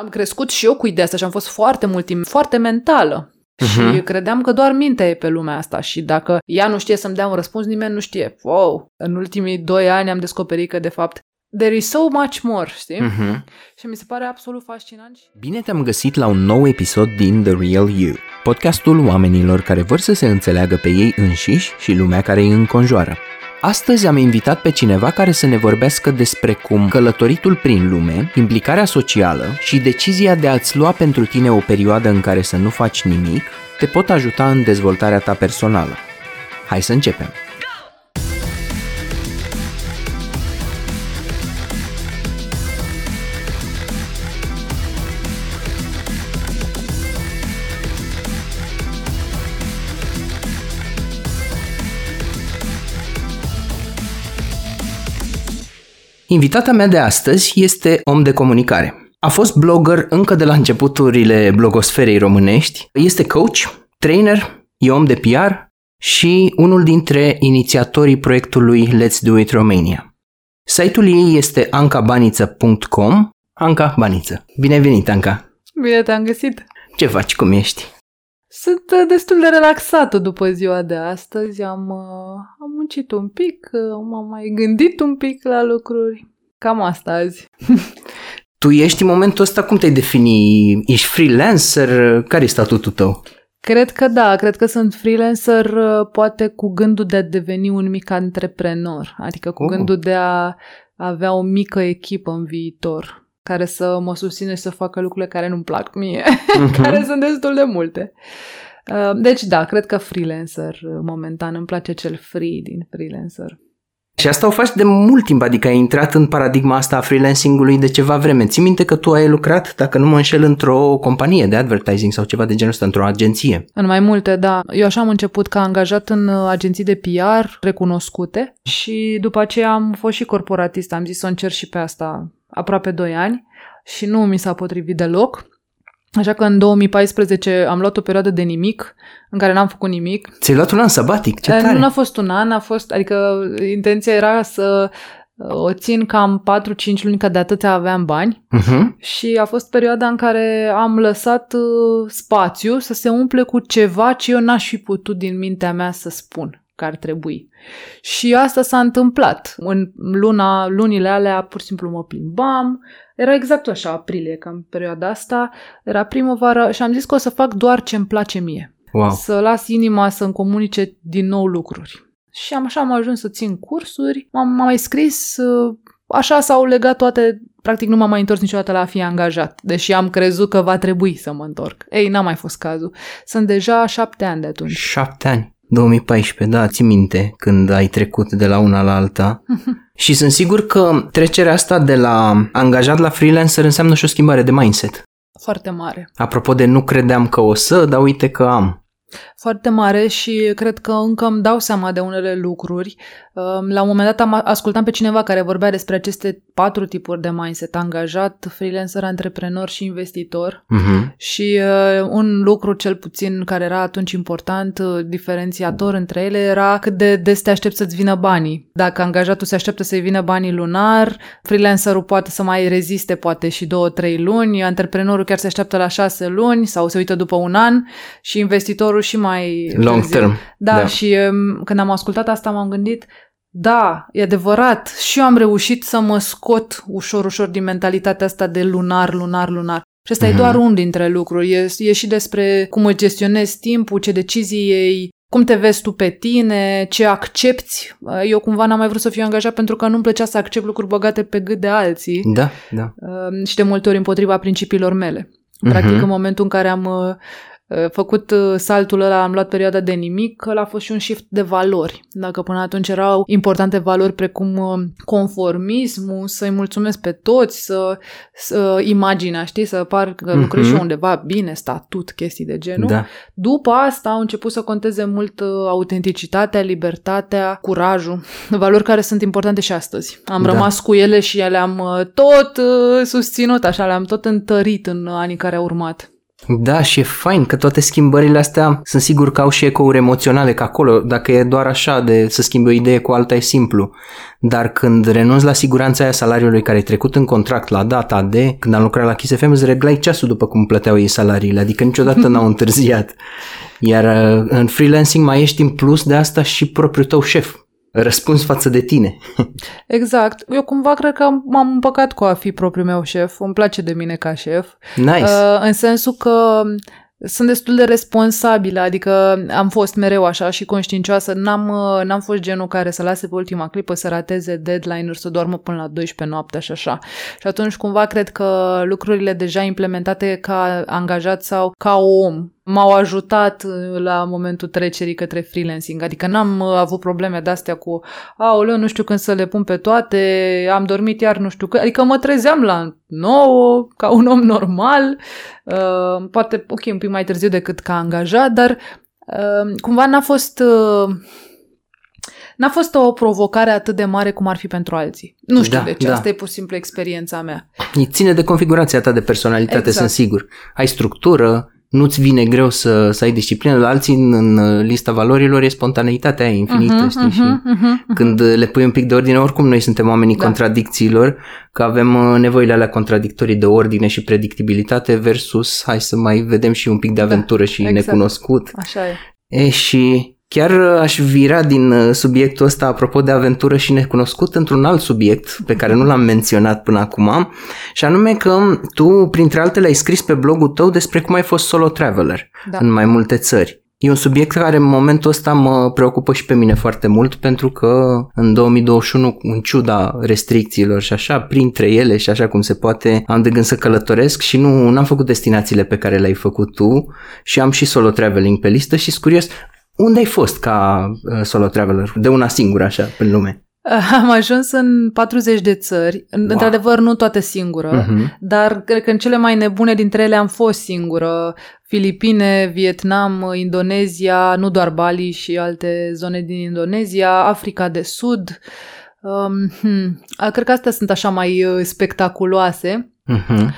Am crescut și eu cu ideea asta și am fost foarte mult timp, foarte mentală. Uh-huh. Și credeam că doar mintea e pe lumea asta și dacă ea nu știe să-mi dea un răspuns, nimeni nu știe. Wow! În ultimii doi ani am descoperit că, de fapt, there is so much more, știi? Uh-huh. Și mi se pare absolut fascinant. Bine te-am găsit la un nou episod din The Real You, podcastul oamenilor care vor să se înțeleagă pe ei înșiși și lumea care îi înconjoară. Astăzi am invitat pe cineva care să ne vorbească despre cum călătoritul prin lume, implicarea socială și decizia de a-ți lua pentru tine o perioadă în care să nu faci nimic te pot ajuta în dezvoltarea ta personală. Hai să începem! Invitata mea de astăzi este om de comunicare. A fost blogger încă de la începuturile blogosferei românești, este coach, trainer, e om de PR și unul dintre inițiatorii proiectului Let's Do It Romania. Site-ul ei este ancabaniță.com Anca Baniță. Bine venit, Anca! Bine te-am găsit! Ce faci? Cum ești? Sunt uh, destul de relaxată după ziua de astăzi. Am, uh, am muncit un pic, uh, m-am mai gândit un pic la lucruri. Cam asta azi. tu ești în momentul ăsta, cum te-ai defini? Ești freelancer? Care e statutul tău? Cred că da, cred că sunt freelancer poate cu gândul de a deveni un mic antreprenor, adică cu oh. gândul de a avea o mică echipă în viitor care să mă susține și să facă lucrurile care nu-mi plac mie, uh-huh. care sunt destul de multe. Uh, deci da, cred că freelancer uh, momentan îmi place cel free din freelancer. Și asta o faci de mult timp, adică ai intrat în paradigma asta a freelancing-ului de ceva vreme. Ții minte că tu ai lucrat, dacă nu mă înșel, într-o companie de advertising sau ceva de genul ăsta, într-o agenție. În mai multe, da. Eu așa am început ca angajat în uh, agenții de PR recunoscute și după aceea am fost și corporatist. Am zis să încerc și pe asta aproape 2 ani și nu mi s-a potrivit deloc. Așa că în 2014 am luat o perioadă de nimic, în care n-am făcut nimic. Ți-ai luat un an sabatic? Ce tare! Nu a fost un an, a fost, adică intenția era să uh, o țin cam 4-5 luni, că de atâția aveam bani uh-huh. și a fost perioada în care am lăsat uh, spațiu să se umple cu ceva ce eu n-aș fi putut din mintea mea să spun că ar trebui. Și asta s-a întâmplat. În luna, lunile alea pur și simplu mă plimbam, era exact așa, aprilie, cam în perioada asta, era primăvară și am zis că o să fac doar ce îmi place mie. Wow. Să las inima să-mi comunice din nou lucruri. Și am așa am ajuns să țin cursuri, m-am mai scris, uh, așa s-au legat toate, practic nu m-am mai întors niciodată la a fi angajat, deși am crezut că va trebui să mă întorc. Ei, n-a mai fost cazul. Sunt deja șapte ani de atunci. Șapte ani? 2014, da, ți minte când ai trecut de la una la alta. și sunt sigur că trecerea asta de la angajat la freelancer înseamnă și o schimbare de mindset. Foarte mare. Apropo de nu credeam că o să, dar uite că am foarte mare și cred că încă îmi dau seama de unele lucruri. La un moment dat am ascultat pe cineva care vorbea despre aceste patru tipuri de mindset, angajat, freelancer, antreprenor și investitor. Uh-huh. Și uh, un lucru cel puțin care era atunci important, uh, diferențiator între ele, era cât de des te aștepți să-ți vină banii. Dacă angajatul se așteaptă să-i vină banii lunar, freelancerul poate să mai reziste poate și două, trei luni, antreprenorul chiar se așteaptă la șase luni sau se uită după un an și investitorul și mai long târziu. term. Da, da, și um, când am ascultat asta m-am gândit, da, e adevărat, și eu am reușit să mă scot ușor, ușor din mentalitatea asta de lunar, lunar, lunar. Și asta mm-hmm. e mhm. doar unul dintre lucruri. E, e și despre cum îți gestionezi timpul, ce decizii iei, cum te vezi tu pe tine, ce accepti. Eu cumva n-am mai vrut să fiu angajat pentru că nu-mi plăcea să accept lucruri băgate pe gât de alții. Da, da. Uh, și de multe ori împotriva principiilor mele. Practic, uh-huh. în momentul în care am uh, făcut uh, saltul ăla, am luat perioada de nimic, ăla a fost și un shift de valori. Dacă până atunci erau importante valori precum uh, conformismul, să-i mulțumesc pe toți, să, să imaginea, știi, să par că uh-huh. lucrezi și undeva bine, statut, chestii de genul. Da. După asta au început să conteze mult uh, autenticitatea, libertatea, curajul, valori care sunt importante și astăzi. Am da. rămas cu ele și le-am tot susținut, așa, le-am tot întărit în anii care au urmat. Da, și e fain că toate schimbările astea sunt sigur că au și ecouri emoționale, că acolo, dacă e doar așa de să schimbi o idee cu alta, e simplu. Dar când renunți la siguranța aia salariului care e trecut în contract la data de, când am lucrat la Kiss FM, îți reglai ceasul după cum plăteau ei salariile, adică niciodată n-au întârziat. Iar uh, în freelancing mai ești în plus de asta și propriul tău șef răspuns față de tine. Exact. Eu cumva cred că m-am împăcat cu a fi propriul meu șef. Îmi place de mine ca șef. Nice. Uh, în sensul că sunt destul de responsabilă, adică am fost mereu așa și conștiincioasă. N-am, uh, n-am fost genul care să lase pe ultima clipă să rateze deadline-uri, să doarmă până la 12 noaptea și așa. Și atunci cumva cred că lucrurile deja implementate ca angajat sau ca om m-au ajutat uh, la momentul trecerii către freelancing. Adică n-am uh, avut probleme de-astea cu aoleu, nu știu când să le pun pe toate, am dormit iar nu știu când. Adică mă trezeam la 9 ca un om normal, uh, poate, ok, un pic mai târziu decât ca angajat, dar uh, cumva n-a fost... Uh, N-a fost o provocare atât de mare cum ar fi pentru alții. Nu știu da, de ce, da. asta e pur și simplu experiența mea. Ține de configurația ta de personalitate, exact. sunt sigur. Ai structură, nu-ți vine greu să, să ai disciplină, la alții în, în lista valorilor e spontaneitatea aia infinită, uh-huh, știi? Uh-huh, și uh-huh, când le pui un pic de ordine, oricum noi suntem oamenii da. contradicțiilor, că avem uh, nevoile alea contradictorii de ordine și predictibilitate versus hai să mai vedem și un pic de da, aventură da, și exact. necunoscut. Așa e. E și Chiar uh, aș vira din uh, subiectul ăsta, apropo de aventură și necunoscut, într-un alt subiect pe care nu l-am menționat până acum, și anume că tu, printre altele, ai scris pe blogul tău despre cum ai fost solo traveler da. în mai multe țări. E un subiect care în momentul ăsta mă preocupă și pe mine foarte mult pentru că în 2021, în ciuda restricțiilor și așa, printre ele și așa cum se poate, am de gând să călătoresc și nu am făcut destinațiile pe care le-ai făcut tu și am și solo traveling pe listă și sunt curios, unde ai fost ca uh, solo traveler? De una singură, așa, pe lume? Am ajuns în 40 de țări, wow. într-adevăr nu toate singură, uh-huh. dar cred că în cele mai nebune dintre ele am fost singură. Filipine, Vietnam, Indonezia, nu doar Bali și alte zone din Indonezia, Africa de Sud. Um, hmm, cred că astea sunt așa mai uh, spectaculoase. Uh-huh.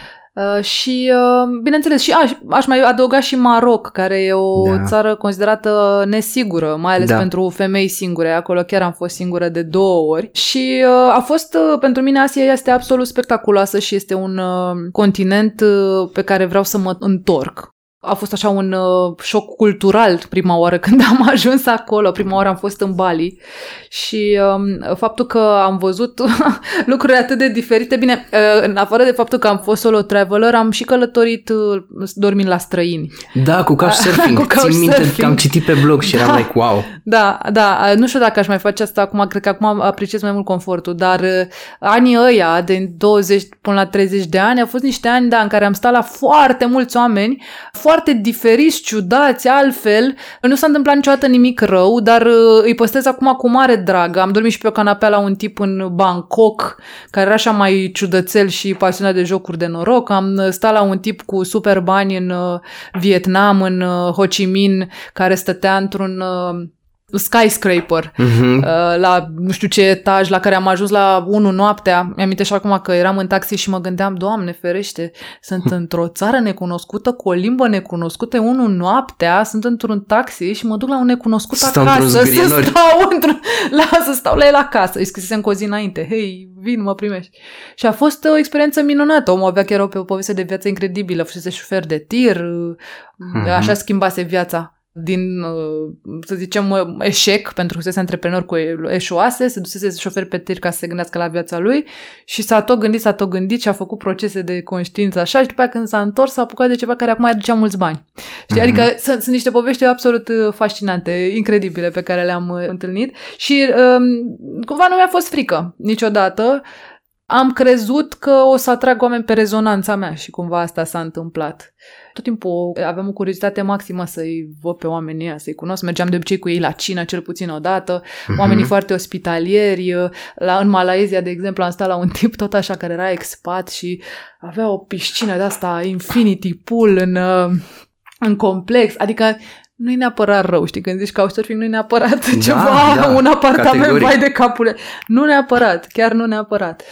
Uh, și, uh, bineînțeles, și aș, aș mai adăuga și Maroc, care e o da. țară considerată nesigură, mai ales da. pentru femei singure. Acolo chiar am fost singură de două ori. Și uh, a fost, uh, pentru mine, Asia este absolut spectaculoasă și este un uh, continent uh, pe care vreau să mă întorc. A fost așa un uh, șoc cultural prima oară când am ajuns acolo. Prima oară am fost în Bali și um, faptul că am văzut lucruri atât de diferite. Bine, uh, în afară de faptul că am fost solo traveler, am și călătorit uh, dormind la străini. Da, cu couchsurfing. cu couchsurfing. Țin minte că am citit pe blog și da, eram like, wow. Da, da. Uh, nu știu dacă aș mai face asta acum. Cred că acum apreciez mai mult confortul, dar uh, anii ăia, de 20 până la 30 de ani, au fost niște ani da, în care am stat la foarte mulți oameni, foarte diferiți, ciudați, altfel. Nu s-a întâmplat niciodată nimic rău, dar uh, îi păstrez acum cu mare drag. Am dormit și pe o canapea la un tip în Bangkok, care era așa mai ciudățel și pasionat de jocuri de noroc. Am uh, stat la un tip cu super bani în uh, Vietnam, în Ho Chi Minh, care stătea într-un skyscraper uh-huh. la nu știu ce etaj la care am ajuns la 1 noaptea. Mi-am și acum că eram în taxi și mă gândeam, Doamne ferește, sunt într-o țară necunoscută cu o limbă necunoscută, 1 noaptea, sunt într-un taxi și mă duc la un necunoscut stau acasă să stau, într la, să stau la el acasă. Îi scrisesem cu o zi înainte, hei, vin, mă primești. Și a fost o experiență minunată. Omul avea chiar o, o poveste de viață incredibilă. Fusese șofer de tir, uh-huh. așa schimbase viața din, uh, să zicem, uh, eșec, pentru că fusese antreprenor cu eșuase, se dusese șofer pe tir ca să se gândească la viața lui și s-a tot gândit, s-a tot gândit și a făcut procese de conștiință așa și după aceea când s-a întors s-a apucat de ceva care acum aducea mulți bani. Știi? Mm-hmm. Adică sunt, sunt niște povești absolut uh, fascinante, incredibile pe care le-am întâlnit și um, cumva nu mi-a fost frică niciodată. Am crezut că o să atrag oameni pe rezonanța mea și cumva asta s-a întâmplat tot timpul aveam o curiozitate maximă să-i văd pe oamenii ăia, să-i cunosc. Mergeam de obicei cu ei la cină, cel puțin o dată. Mm-hmm. Oamenii foarte ospitalieri. La, în Malaezia, de exemplu, am stat la un tip tot așa care era expat și avea o piscină de asta, infinity pool în, în complex. Adică nu e neapărat rău, știi, când zici couchsurfing nu e neapărat Da, ceva, da, un apartament, categoric. vai de capule. Nu neapărat, chiar nu neapărat.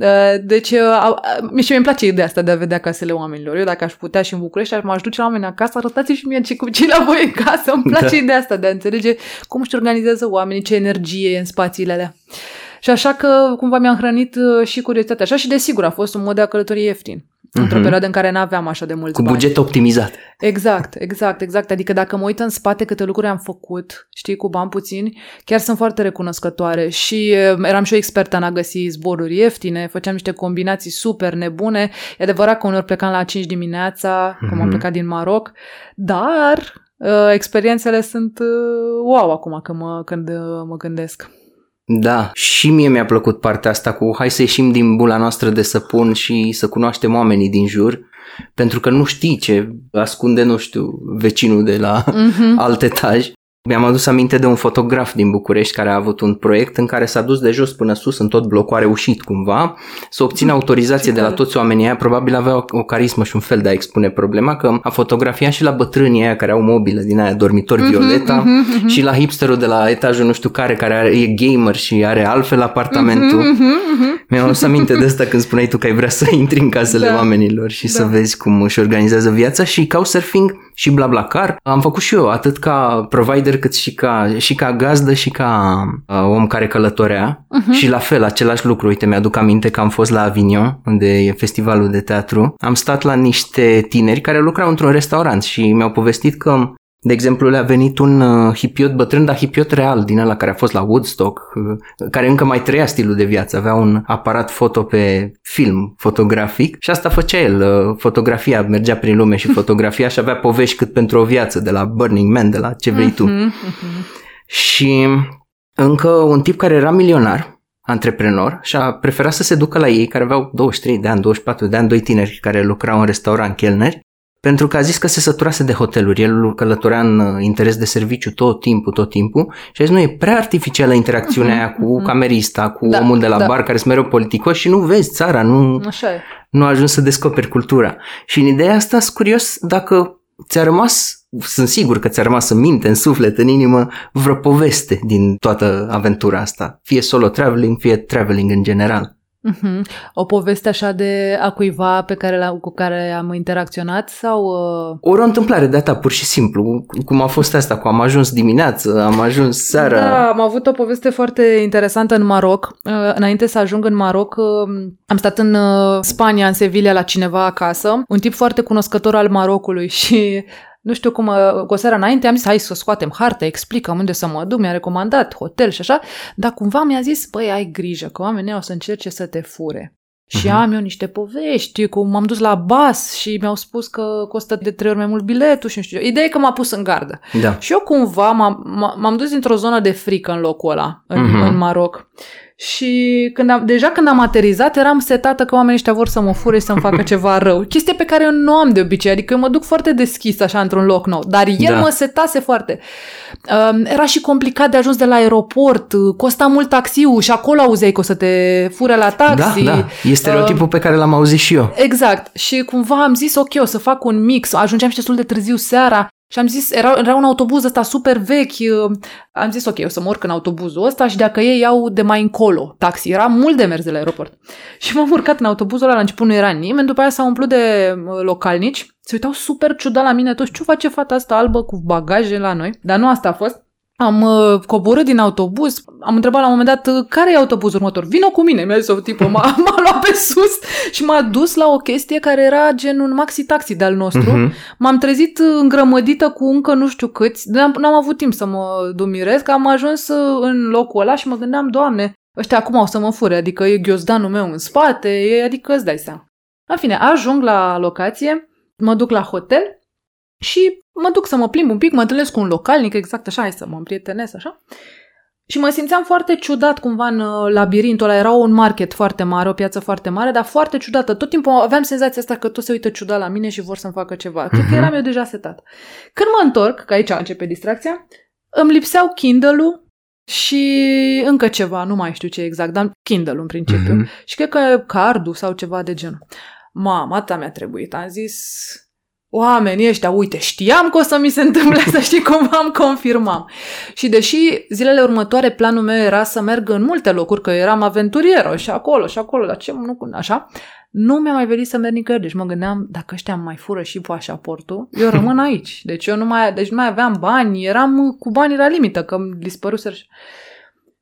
Uh, Deci, uh, a- a- mi și mi place ideea asta de a vedea casele oamenilor. Eu dacă aș putea și în București, m-aș duce la oameni acasă, arătați și mie ce cu ce la voi în casă. Îmi place Da. ideea asta de a înțelege cum își organizează oamenii, ce energie e în spațiile alea. Și așa că cumva mi-am hrănit uh, și curiozitatea. Așa și desigur a fost un mod de a călători ieftin. Într-o Mhm. perioadă în care n-aveam așa de mulți Cu bani. buget optimizat. Exact, exact, exact. Adică dacă mă uit în spate câte lucruri am făcut, știi, cu bani puțini, chiar sunt foarte recunoscătoare. Și eh, eram și eu expertă în a găsi zboruri ieftine, făceam niște combinații super nebune. E adevărat că uneori plecam la 5 dimineața, cum am Mhm. plecat din Maroc, dar eh, experiențele sunt eh, wow acum când mă, când eh, mă gândesc. Da, și mie mi-a plăcut partea asta cu hai să ieșim din bula noastră de săpun și să cunoaștem oamenii din jur, pentru că nu știi ce ascunde, nu știu, vecinul de la Mhm. alt etaj. Mi-am adus aminte de un fotograf din București care a avut un proiect în care s-a dus de jos până sus în tot blocul, a reușit cumva să obțină autorizație Ce de la tare. toți oamenii aia, probabil avea o, o carismă și un fel de a expune problema, că a fotografiat și la bătrânii aia care au mobilă din aia, dormitori Mhm, Violeta, mhm, mhm. și la hipsterul de la etajul nu știu care, care are, e gamer și are altfel apartamentul. Mhm, mhm, mhm. Mi-am adus aminte de asta când spuneai tu că ai vrea să intri în casele Da. oamenilor și Da. să vezi cum își organizează viața și Couchsurfing și BlaBlaCar am făcut și eu atât ca provider cât și ca, și ca gazdă și ca uh, om care călătorea Mhm. și la fel același lucru. Uite, mi-aduc aminte că am fost la Avignon unde e festivalul de teatru. Am stat la niște tineri care lucrau într-un restaurant și mi-au povestit că de exemplu, le-a venit un uh, hipiot bătrân, dar hipiot real, din ăla care a fost la Woodstock, uh, care încă mai trăia stilul de viață, avea un aparat foto pe film fotografic și asta făcea el, uh, fotografia, mergea prin lume și fotografia și avea povești cât pentru o viață, de la Burning Man, de la ce vrei tu. Mhm, mhm. Și încă un tip care era milionar, antreprenor, și a preferat să se ducă la ei, care aveau 23 de ani, 24 de ani, doi tineri care lucrau în restaurant, chelneri, pentru că a zis că se săturase de hoteluri. El călătorea în uh, interes de serviciu tot timpul, tot timpul și a zis, nu, e prea artificială interacțiunea aia cu camerista, cu Da, omul de la da. bar care sunt mereu politicos și nu vezi țara, nu, Așa e. nu ajungi să descoperi cultura. Și în ideea asta sunt curios dacă ți-a rămas, sunt sigur că ți-a rămas în minte, în suflet, în inimă, vreo poveste din toată aventura asta. Fie solo traveling, fie traveling în general. Mhm. O poveste așa de a cuiva pe care la, cu care am interacționat sau... Uh... Ori o întâmplare de-a ta, pur și simplu, cum a fost asta, cu am ajuns dimineață, am ajuns seara. Da, am avut o poveste foarte interesantă în Maroc. Uh, Înainte să ajung în Maroc, uh, am stat în uh, Spania, în Sevilla, la cineva acasă, un tip foarte cunoscător al Marocului și nu știu cum, uh, cu o seară înainte am zis, hai să scoatem harta, explicăm unde să mă duc, mi-a recomandat hotel și așa, dar cumva mi-a zis, băi, ai grijă, că oamenii o să încerce să te fure. Și Mhm. am eu niște povești, cum m-am dus la bas și mi-au spus că costă de trei ori mai mult biletul și nu știu. Ideea e că m-a pus în gardă. Da. Și eu cumva m-am, m- m-am dus dintr-o zonă de frică în locul ăla, în, Mhm. uh-huh. în Maroc. Și când am, deja când am aterizat, eram setată că oamenii ăștia vor să mă fure și să-mi facă ceva rău. Chestie pe care eu nu am de obicei, adică eu mă duc foarte deschis așa într-un loc nou, dar el Da. mă setase foarte. Um, era și complicat de ajuns de la aeroport, uh, costa mult taxiul și acolo auzeai că o să te fure la taxi. Da, da. E stereotipul pe care l-am auzit și eu. Exact. Și cumva am zis, ok, o să fac un mix. Ajungeam și destul de târziu seara și am zis, era, era un autobuz ăsta super vechi. uh, Am zis, ok, o să mă urc în autobuzul ăsta și dacă ei iau de mai încolo taxi. Era mult de mers de la aeroport. Și m-am urcat în autobuzul ăla, la început nu era nimeni, după aia s-au umplut de uh, localnici. Se uitau super ciudat la mine toți. Ce face fata asta albă cu bagaje la noi? Dar nu asta a fost. Am uh, coborât din autobuz, am întrebat la un moment dat uh, care e autobuzul următor. Vino cu mine, mi-a zis o tipă, m-a, m-a luat pe sus și m-a dus la o chestie care era gen un maxi-taxi de-al nostru. Mhm. M-am trezit uh, îngrămădită cu încă nu știu câți, n-am, n-am avut timp să mă dumirez, că am ajuns uh, în locul ăla și mă gândeam, doamne, ăștia acum o să mă fure, adică e ghiozdanul meu în spate, e, adică îți dai seama. În fine, ajung la locație, mă duc la hotel și mă duc să mă plimb un pic, mă întâlnesc cu un localnic, exact așa, hai să mă împrietenesc, așa. Și mă simțeam foarte ciudat cumva în uh, labirintul ăla. Era un market foarte mare, o piață foarte mare, dar foarte ciudată. Tot timpul aveam senzația asta că toți se uită ciudat la mine și vor să-mi facă ceva. Cred că Mhm. eram eu deja setat. Când mă întorc, că aici începe distracția, îmi lipseau Kindle-ul și încă ceva, nu mai știu ce exact, dar Kindle în principiu. Mhm. Și cred că cardul sau ceva de genul. Mama, ta mi-a trebuit. Am zis, oamenii ăștia, uite, știam că o să mi se întâmple să știi cum am confirmam. Și deși zilele următoare planul meu era să merg în multe locuri, că eram aventurieră și acolo și acolo, dar ce nu, așa, nu mi-a mai venit să merg nicăieri. Deci mă gândeam, dacă ăștia mai fură și pașaportul, eu rămân aici. Deci eu nu mai, deci nu mai aveam bani, eram cu banii la limită, că îmi dispăruseră.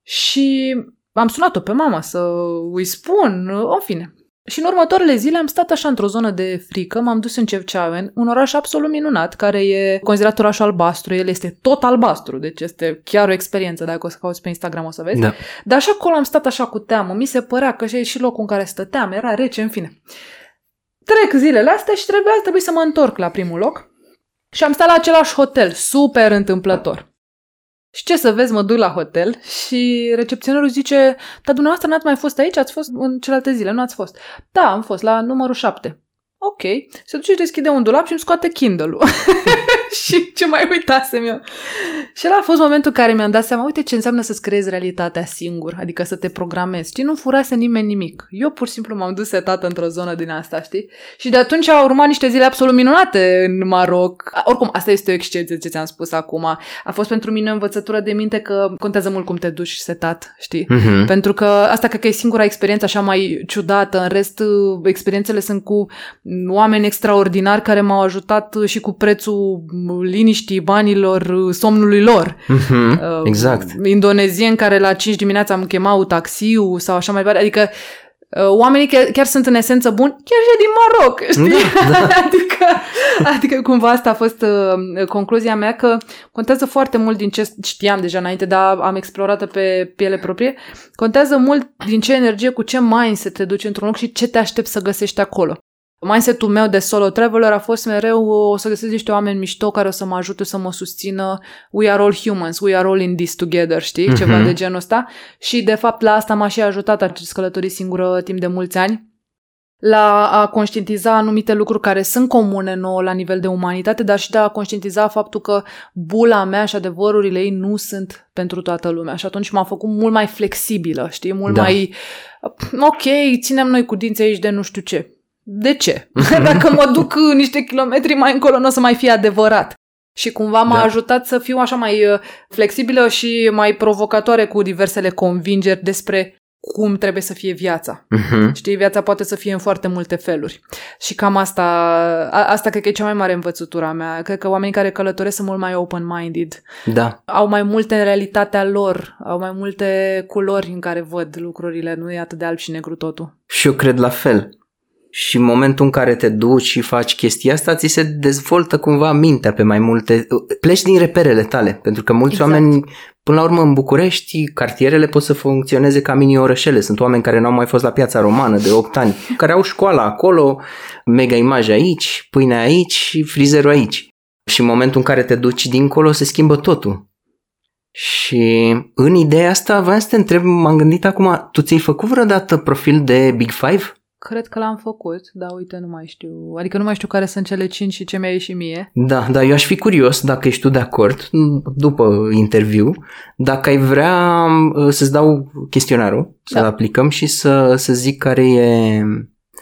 Și am sunat-o pe mama să îi spun, în fine. Și în următoarele zile am stat așa într-o zonă de frică, m-am dus în Cevceauen, un oraș absolut minunat, care e considerat oraș albastru, el este tot albastru, deci este chiar o experiență, dacă o să cauți pe Instagram o să vezi. Da. Dar așa acolo am stat așa cu teamă, mi se părea că și locul în care stăteam era rece, în fine. Trec zilele astea și trebuia, trebuie să mă întorc la primul loc și am stat la același hotel, super întâmplător. Și ce să vezi, mă duc la hotel și recepționerul zice, dar dumneavoastră n-ați mai fost aici? Ați fost în celelalte zile, nu ați fost? Da, am fost la numărul 7. Ok. Se duce și deschide un dulap și îmi scoate Kindle-ul. și ce mai uitasem eu. Și ăla a fost momentul în care mi-am dat seama, uite ce înseamnă să-ți creezi realitatea singur, adică să te programezi. Știi, nu furase nimeni nimic. Eu pur și simplu m-am dus setată într-o zonă din asta, știi? Și de atunci au urmat niște zile absolut minunate în Maroc. Oricum, asta este o excepție ce ți-am spus acum. A fost pentru mine o învățătură de minte că contează mult cum te duci setat, știi? Mm-hmm. Pentru că asta cred că e singura experiență așa mai ciudată. În rest, experiențele sunt cu oameni extraordinari care m-au ajutat și cu prețul liniștii banilor, somnului lor. Mm-hmm, exact. Indonezieni care la 5 dimineața am chemat taxiul sau așa mai departe. Adică uh, oamenii chiar, chiar sunt în esență buni, chiar și din Maroc, știi? Da, da. adică, adică cumva asta a fost uh, concluzia mea că contează foarte mult din ce știam deja înainte, dar am explorat pe piele proprie, contează mult din ce energie, cu ce mindset te duci într-un loc și ce te aștepți să găsești acolo. Mindset-ul meu de solo traveler a fost mereu o să găsesc niște oameni mișto care o să mă ajute să mă susțină we are all humans, we are all in this together, știi? Mm-hmm. Ceva de genul ăsta. Și de fapt la asta m-a și ajutat acest călătorii singură timp de mulți ani la a conștientiza anumite lucruri care sunt comune nouă la nivel de umanitate, dar și de a conștientiza faptul că bula mea și adevărurile ei nu sunt pentru toată lumea. Și atunci m-a făcut mult mai flexibilă, știi? Mult da. mai... Ok, ținem noi cu dinții aici de nu știu ce de ce? Dacă mă duc niște kilometri mai încolo, nu o să mai fie adevărat. Și cumva m-a da. ajutat să fiu așa mai uh, flexibilă și mai provocatoare cu diversele convingeri despre cum trebuie să fie viața. Uh-huh. Știi, viața poate să fie în foarte multe feluri. Și cam asta, a, asta cred că e cea mai mare învățătura mea. Cred că oamenii care călătoresc sunt mult mai open-minded. Da. Au mai multe în realitatea lor, au mai multe culori în care văd lucrurile, nu e atât de alb și negru totul. Și eu cred la fel și în momentul în care te duci și faci chestia asta, ți se dezvoltă cumva mintea pe mai multe... Pleci din reperele tale, pentru că mulți exact. oameni, până la urmă, în București, cartierele pot să funcționeze ca mini-orășele. Sunt oameni care nu au mai fost la piața romană de 8 ani, care au școala acolo, mega imagine aici, pâine aici și frizerul aici. Și în momentul în care te duci dincolo, se schimbă totul. Și în ideea asta, vreau să te întreb, m-am gândit acum, tu ți-ai făcut vreodată profil de Big Five? Cred că l-am făcut, dar uite, nu mai știu. Adică nu mai știu care sunt cele cinci și ce mi-a ieșit mie. Da, dar eu aș fi curios, dacă ești tu de acord, după interviu, dacă ai vrea uh, să-ți dau chestionarul, da. să-l aplicăm și să, să zic care e...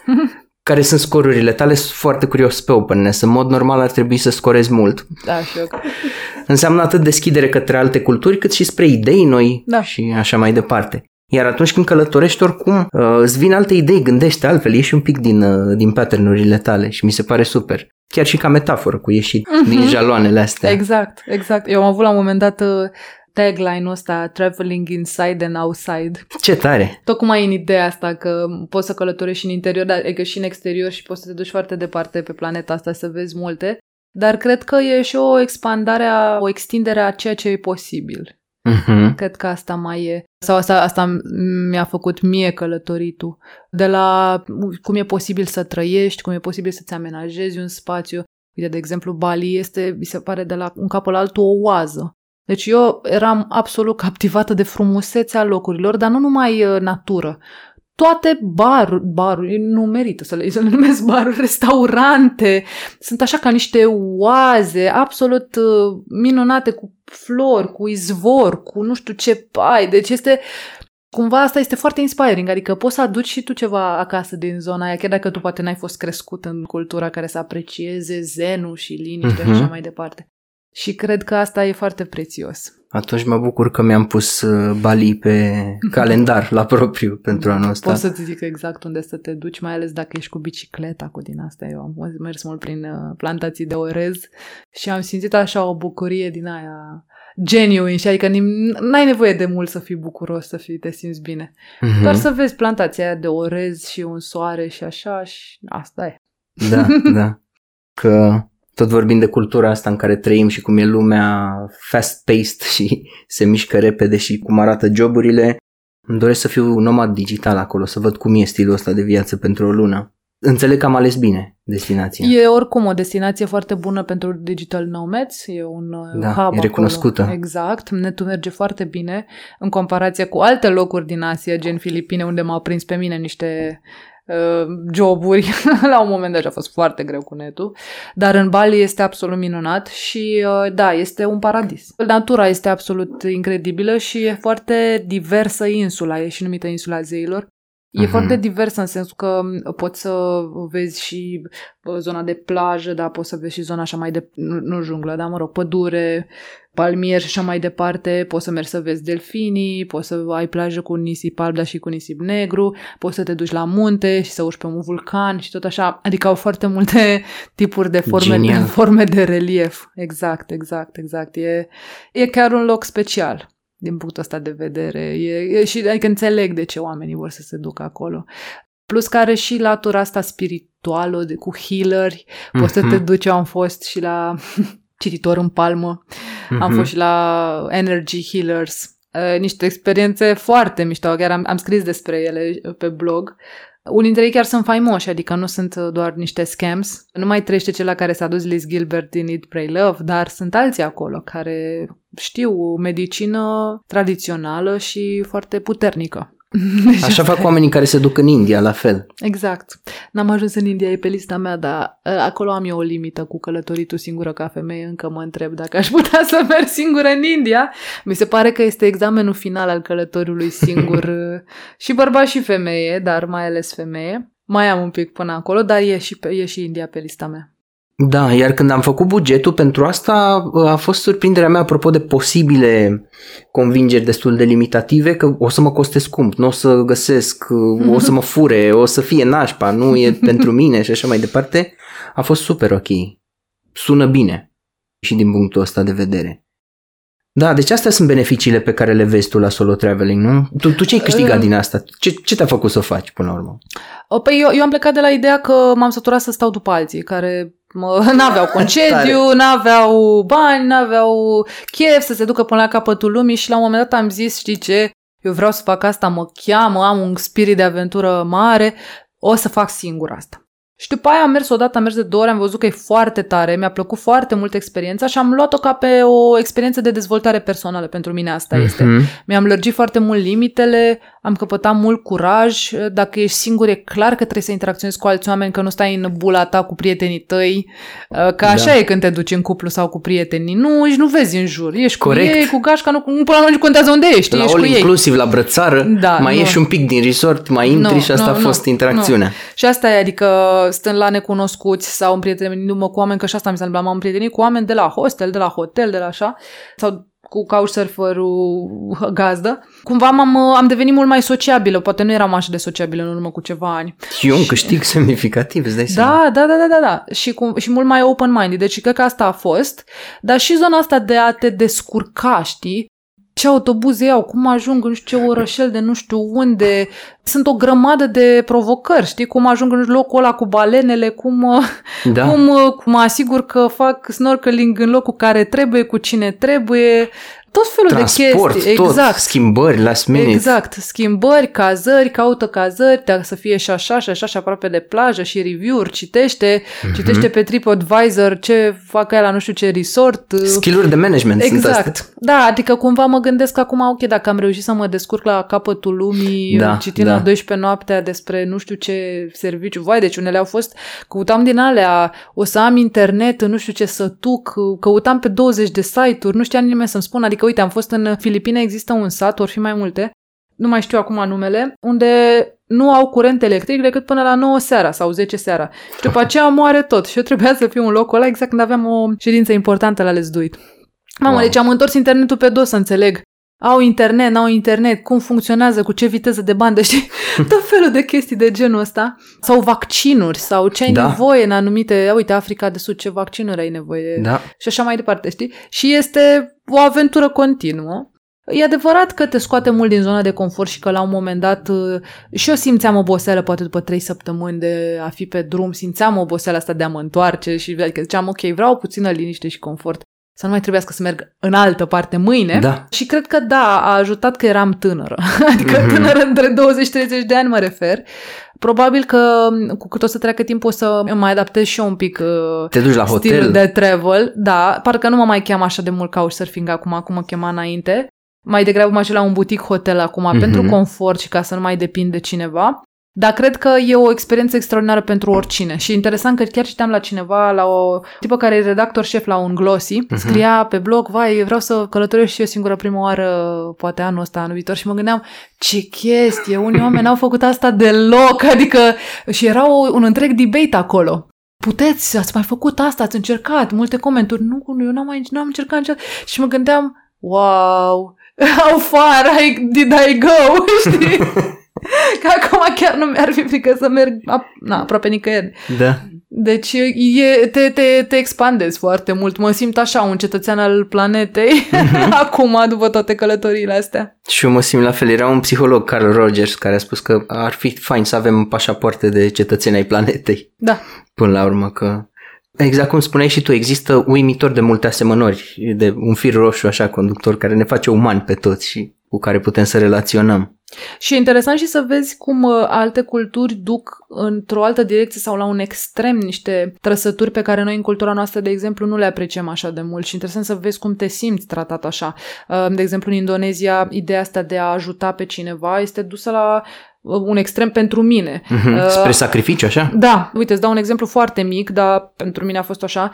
care sunt scorurile tale, sunt foarte curios pe openness. În mod normal ar trebui să scorezi mult. Da, și eu. Înseamnă atât deschidere către alte culturi, cât și spre idei noi da. și așa mai departe. Iar atunci când călătorești, oricum, uh, îți vin alte idei, gândește altfel, ieși un pic din, uh, din patternurile tale și mi se pare super. Chiar și ca metaforă, cu ieșit uh-huh. din jaloanele astea. Exact, exact. Eu am avut la un moment dat uh, tagline-ul ăsta, traveling inside and outside. Ce tare! Tocmai în ideea asta că poți să călătorești și în interior, dar e că și în exterior și poți să te duci foarte departe pe planeta asta să vezi multe. Dar cred că e și o expandare, o extindere a ceea ce e posibil. Uh-huh. Cred că asta mai e. Sau asta, asta mi-a făcut mie călătoritul. De la cum e posibil să trăiești, cum e posibil să-ți amenajezi un spațiu. Uite, de exemplu, Bali este, mi se pare, de la un capăt la altul o oază. Deci eu eram absolut captivată de frumusețea locurilor, dar nu numai uh, natură toate baruri, baruri, nu merită să le, să le numesc baruri, restaurante, sunt așa ca niște oaze absolut uh, minunate cu flori, cu izvor, cu nu știu ce pai. Deci este cumva asta este foarte inspiring, adică poți să aduci și tu ceva acasă din zona aia, chiar dacă tu poate n-ai fost crescut în cultura care să aprecieze zenul și liniște uh-huh. și așa mai departe. Și cred că asta e foarte prețios. Atunci mă bucur că mi-am pus uh, Bali pe calendar la propriu pentru anul ăsta. Pot să-ți zic exact unde să te duci, mai ales dacă ești cu bicicleta cu din asta. Eu am mers mult prin uh, plantații de orez și am simțit așa o bucurie din aia genuine și adică n-ai nevoie de mult să fii bucuros, să fii, te simți bine. Mm-hmm. Doar să vezi plantația aia de orez și un soare și așa și asta e. Da, da. Că tot vorbim de cultura asta în care trăim și cum e lumea fast-paced și se mișcă repede și cum arată joburile, îmi doresc să fiu nomad digital acolo, să văd cum e stilul ăsta de viață pentru o lună. Înțeleg că am ales bine destinația. E oricum o destinație foarte bună pentru digital nomads, e un da, hub e recunoscută. Acolo. Exact, netul merge foarte bine în comparație cu alte locuri din Asia, gen Filipine, unde m-au prins pe mine niște uh, joburi. La un moment dat a fost foarte greu cu netul, dar în Bali este absolut minunat și uh, da, este un paradis. Natura este absolut incredibilă și e foarte diversă insula, e și numită insula zeilor. E uh-huh. foarte divers în sensul că poți să vezi și zona de plajă, da, poți să vezi și zona așa mai de, nu, nu junglă, da, mă rog, pădure, palmieri și așa mai departe, poți să mergi să vezi delfinii, poți să ai plajă cu nisip alb, dar și cu nisip negru, poți să te duci la munte și să urci pe un vulcan și tot așa, adică au foarte multe tipuri de forme, de, forme de relief. Exact, exact, exact. E, e chiar un loc special din punctul ăsta de vedere. E, e, și adică înțeleg de ce oamenii vor să se ducă acolo. Plus care și latura asta spirituală de, cu healeri. Mm-hmm. Poți să te mhm. duci, eu am fost și la cititor în palmă, mm-hmm. am mhm. fost și la Energy Healers. Uh, niște experiențe foarte mișto, chiar am, am scris despre ele pe blog. Unii dintre ei chiar sunt faimoși, adică nu sunt doar niște scams. Nu mai trăiește cel la care s-a dus Liz Gilbert din Eat, Pray, Love, dar sunt alții acolo care știu medicină tradițională și foarte puternică. Deci Așa fac oamenii care se duc în India, la fel. Exact. N-am ajuns în India, e pe lista mea, dar ă, acolo am eu o limită cu călătoritul singură ca femeie. Încă mă întreb dacă aș putea să merg singură în India. Mi se pare că este examenul final al călătoriului singur. Ă, și bărbat și femeie, dar mai ales femeie. Mai am un pic până acolo, dar e și, e și India pe lista mea. Da, iar când am făcut bugetul pentru asta a fost surprinderea mea apropo de posibile convingeri destul de limitative că o să mă coste scump, nu o să găsesc, o să mă fure, o să fie nașpa, nu e pentru mine și așa mai departe. A fost super ok. Sună bine și din punctul ăsta de vedere. Da, deci astea sunt beneficiile pe care le vezi tu la solo traveling, nu? Tu, tu ce ai câștigat uh, din asta? Ce, ce te-a făcut să o faci până la urmă? Păi eu, eu am plecat de la ideea că m-am săturat să stau după alții care mă, n-aveau concediu, n-aveau bani, n-aveau chef să se ducă până la capătul lumii și la un moment dat am zis, știi ce, eu vreau să fac asta, mă cheamă, am un spirit de aventură mare, o să fac singur asta. Și după aia am mers odată, am mers de două ori, am văzut că e foarte tare, mi-a plăcut foarte mult experiența și am luat-o ca pe o experiență de dezvoltare personală. Pentru mine asta mm-hmm. este. Mi-am lărgit foarte mult limitele, am căpătat mult curaj. Dacă ești singur, e clar că trebuie să interacționezi cu alți oameni, că nu stai în bula ta cu prietenii tăi. Că așa da. e când te duci în cuplu sau cu prietenii. Nu, și nu vezi în jur. Ești Corect. cu ei, cu gașca, nu, nu până la contează unde ești. La ești cu ei. inclusiv la brățară, da, mai nu. ieși un pic din resort, mai intri nu, și asta nu, a fost nu, interacțiunea. Nu. Și asta e, adică stând la necunoscuți sau împrietenindu-mă cu oameni, că și asta mi s-a întâmplat, m-am împrietenit cu oameni de la hostel, de la hotel, de la așa, sau cu couchsurfer-ul gazdă, cumva am am devenit mult mai sociabilă. Poate nu eram așa de sociabilă în urmă cu ceva ani. Și un câștig semnificativ, îți dai da, seama. Da, da, da, da, da. Și, cu, și mult mai open-minded. Deci cred că asta a fost. Dar și zona asta de a te descurca, știi? Ce autobuze iau, cum ajung în știu ce orășel de nu știu unde. Sunt o grămadă de provocări, știi? Cum ajung în locul ăla cu balenele, cum, da. cum, cum mă asigur că fac snorkeling în locul care trebuie, cu cine trebuie tot felul Transport, de chestii. Tot, exact. schimbări, last minute. Exact. Schimbări, cazări, caută cazări, dacă să fie și așa și așa și aproape de plajă și review-uri, citește, mm-hmm. citește pe TripAdvisor ce fac la nu știu ce resort. Skill-uri de management Exact. Sunt Da, adică cumva mă gândesc acum, ok, dacă am reușit să mă descurc la capătul lumii, da, citind da. la 12 noaptea despre nu știu ce serviciu, vai, deci unele au fost, căutam din alea, o să am internet, nu știu ce să tuc, căutam pe 20 de site-uri, nu știa nimeni să-mi spună, adică Adică, uite, am fost în Filipine, există un sat, ori fi mai multe, nu mai știu acum numele, unde nu au curent electric decât până la 9 seara sau 10 seara. Și după aceea moare tot. Și eu trebuia să fiu în locul ăla exact când aveam o ședință importantă la Let's Do It. Mamă, wow. deci am întors internetul pe dos să înțeleg. Au internet, n-au internet, cum funcționează, cu ce viteză de bandă, știi? Tot felul de chestii de genul ăsta. Sau vaccinuri, sau ce ai da. nevoie în anumite... Uite, Africa de Sud, ce vaccinuri ai nevoie? Da. Și așa mai departe, știi? Și este o aventură continuă. E adevărat că te scoate mult din zona de confort și că la un moment dat uh, și eu simțeam oboseală poate după trei săptămâni de a fi pe drum, simțeam oboseala asta de a mă întoarce și adică ziceam ok, vreau puțină liniște și confort să nu mai trebuiască să merg în altă parte mâine. Da. Și cred că da, a ajutat că eram tânără. Adică mm-hmm. tânără între 20 și 30 de ani mă refer. Probabil că cu cât o să treacă timp o să mai adaptez și eu un pic uh, Te duci la hotel. de travel. Da, parcă nu mă mai cheam așa de mult couchsurfing acum, acum mă chema înainte. Mai degrabă mă la un butic hotel acum mm-hmm. pentru confort și ca să nu mai depind de cineva. Dar cred că e o experiență extraordinară pentru oricine. Și interesant că chiar citeam la cineva, la o tipă care e redactor șef la un glossy, uh-huh. scria pe blog, vai, vreau să călătoresc și eu singură prima oară, poate anul ăsta, anul viitor, și mă gândeam, ce chestie, unii oameni n-au făcut asta deloc, adică, și era o, un întreg debate acolo. Puteți, ați mai făcut asta, ați încercat, multe comenturi, nu, eu n-am, mai, n-am încercat niciodată. Și mă gândeam, wow, how far I, did I go, știi? Că acum chiar nu mi-ar fi frică să merg na, aproape nicăieri. Da. Deci e, te, te, te expandezi foarte mult. Mă simt așa un cetățean al planetei mm-hmm. acum, după toate călătoriile astea. Și eu mă simt la fel. Era un psiholog, Carl Rogers, care a spus că ar fi fain să avem pașapoarte de cetățeni ai planetei. Da. Până la urmă că Exact cum spuneai și tu, există uimitor de multe asemănări, de un fir roșu așa conductor care ne face umani pe toți și cu care putem să relaționăm. Și e interesant și să vezi cum uh, alte culturi duc într-o altă direcție sau la un extrem niște trăsături pe care noi în cultura noastră, de exemplu, nu le apreciem așa de mult. Și interesant să vezi cum te simți tratat așa. Uh, de exemplu, în Indonezia, ideea asta de a ajuta pe cineva este dusă la uh, un extrem pentru mine. Mm-hmm. Spre sacrificiu, așa? Da. Uite, îți dau un exemplu foarte mic, dar pentru mine a fost așa.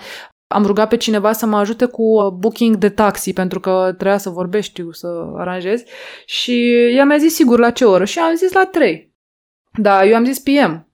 Am rugat pe cineva să mă ajute cu uh, booking de taxi, pentru că trebuia să vorbești, știu, să aranjez. Și ea mi-a zis sigur la ce oră și am zis la 3. Da, eu am zis PM.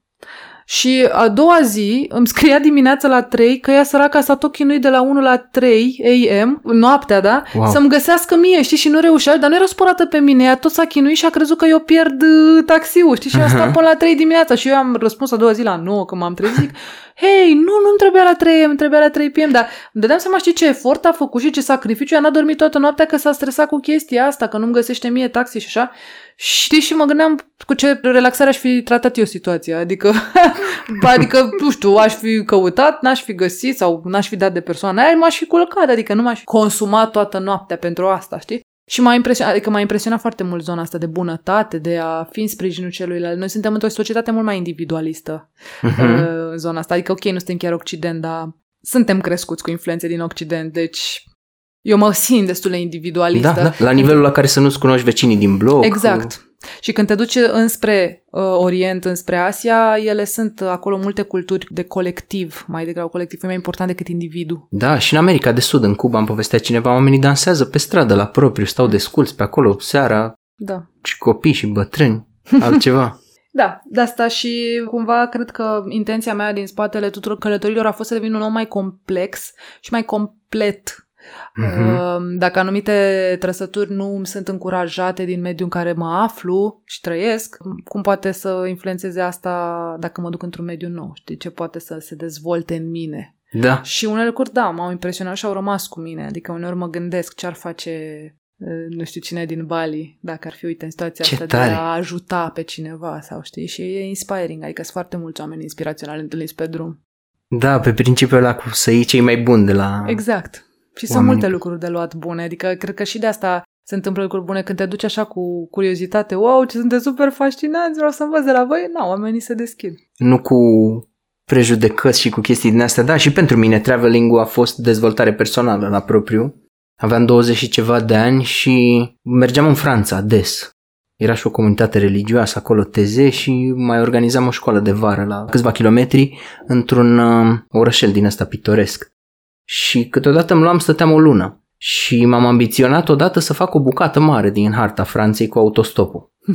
Și a doua zi îmi scria dimineața la 3 că ea săraca s-a tot chinuit de la 1 la 3 AM, noaptea, da? Wow. Să-mi găsească mie, știi? Și nu reușea, dar nu era supărată pe mine. Ea tot s-a chinuit și a crezut că eu pierd uh, taxiul, știi? Și uh-huh. asta până la 3 dimineața. Și eu am răspuns a doua zi la 9 că m-am trezit. Hei, nu, nu-mi trebuia la 3 îmi trebuia la 3 PM, dar îmi dădeam seama, știi ce efort a făcut și ce sacrificiu. Ea n-a dormit toată noaptea că s-a stresat cu chestia asta, că nu-mi găsește mie taxi și așa. Știi, și mă gândeam cu ce relaxare aș fi tratat eu situația. Adică, adică, nu știu, aș fi căutat, n-aș fi găsit sau n-aș fi dat de persoana aia, m-aș fi culcat, adică nu m-aș fi consumat toată noaptea pentru asta, știi? Și m-a impresionat, adică m-a impresionat foarte mult zona asta de bunătate, de a fi în sprijinul celuilalt. Noi suntem într-o societate mult mai individualistă uh-huh. în zona asta. Adică, ok, nu suntem chiar Occident, dar suntem crescuți cu influențe din Occident, deci eu mă simt destul de individualistă. Da, da, la nivelul la care să nu-ți cunoști vecinii din bloc. Exact. Și când te duci înspre uh, Orient, înspre Asia, ele sunt acolo multe culturi de colectiv, mai degrabă colectiv, e mai important decât individul. Da, și în America de Sud, în Cuba, am povestea cineva, oamenii dansează pe stradă la propriu, stau desculți pe acolo seara, da. și copii și bătrâni, altceva. Da, de asta și cumva cred că intenția mea din spatele tuturor călătorilor a fost să devin un om mai complex și mai complet Uh-huh. Dacă anumite trăsături nu sunt încurajate din mediul în care mă aflu și trăiesc, cum poate să influențeze asta dacă mă duc într-un mediu nou? Știi, ce poate să se dezvolte în mine? Da. Și unele lucruri, da, m-au impresionat și au rămas cu mine. Adică uneori mă gândesc ce ar face nu știu cine din Bali, dacă ar fi, uite, în situația ce asta tare. de a ajuta pe cineva sau știi, și e inspiring, adică sunt foarte mulți oameni inspiraționali întâlniți pe drum. Da, pe principiul ăla cu să iei cei mai buni de la... Exact. Și sunt multe lucruri de luat bune, adică cred că și de asta se întâmplă lucruri bune când te duci așa cu curiozitate. Wow, ce sunteți super fascinanți, vreau să învăț de la voi. Nu, oamenii se deschid. Nu cu prejudecăți și cu chestii din astea, da, și pentru mine traveling a fost dezvoltare personală la propriu. Aveam 20 și ceva de ani și mergeam în Franța des. Era și o comunitate religioasă acolo, Teze, și mai organizam o școală de vară la câțiva kilometri într-un uh, orășel din ăsta pitoresc. Și câteodată îmi luam, stăteam o lună. Și m-am ambiționat odată să fac o bucată mare din harta Franței cu autostopul.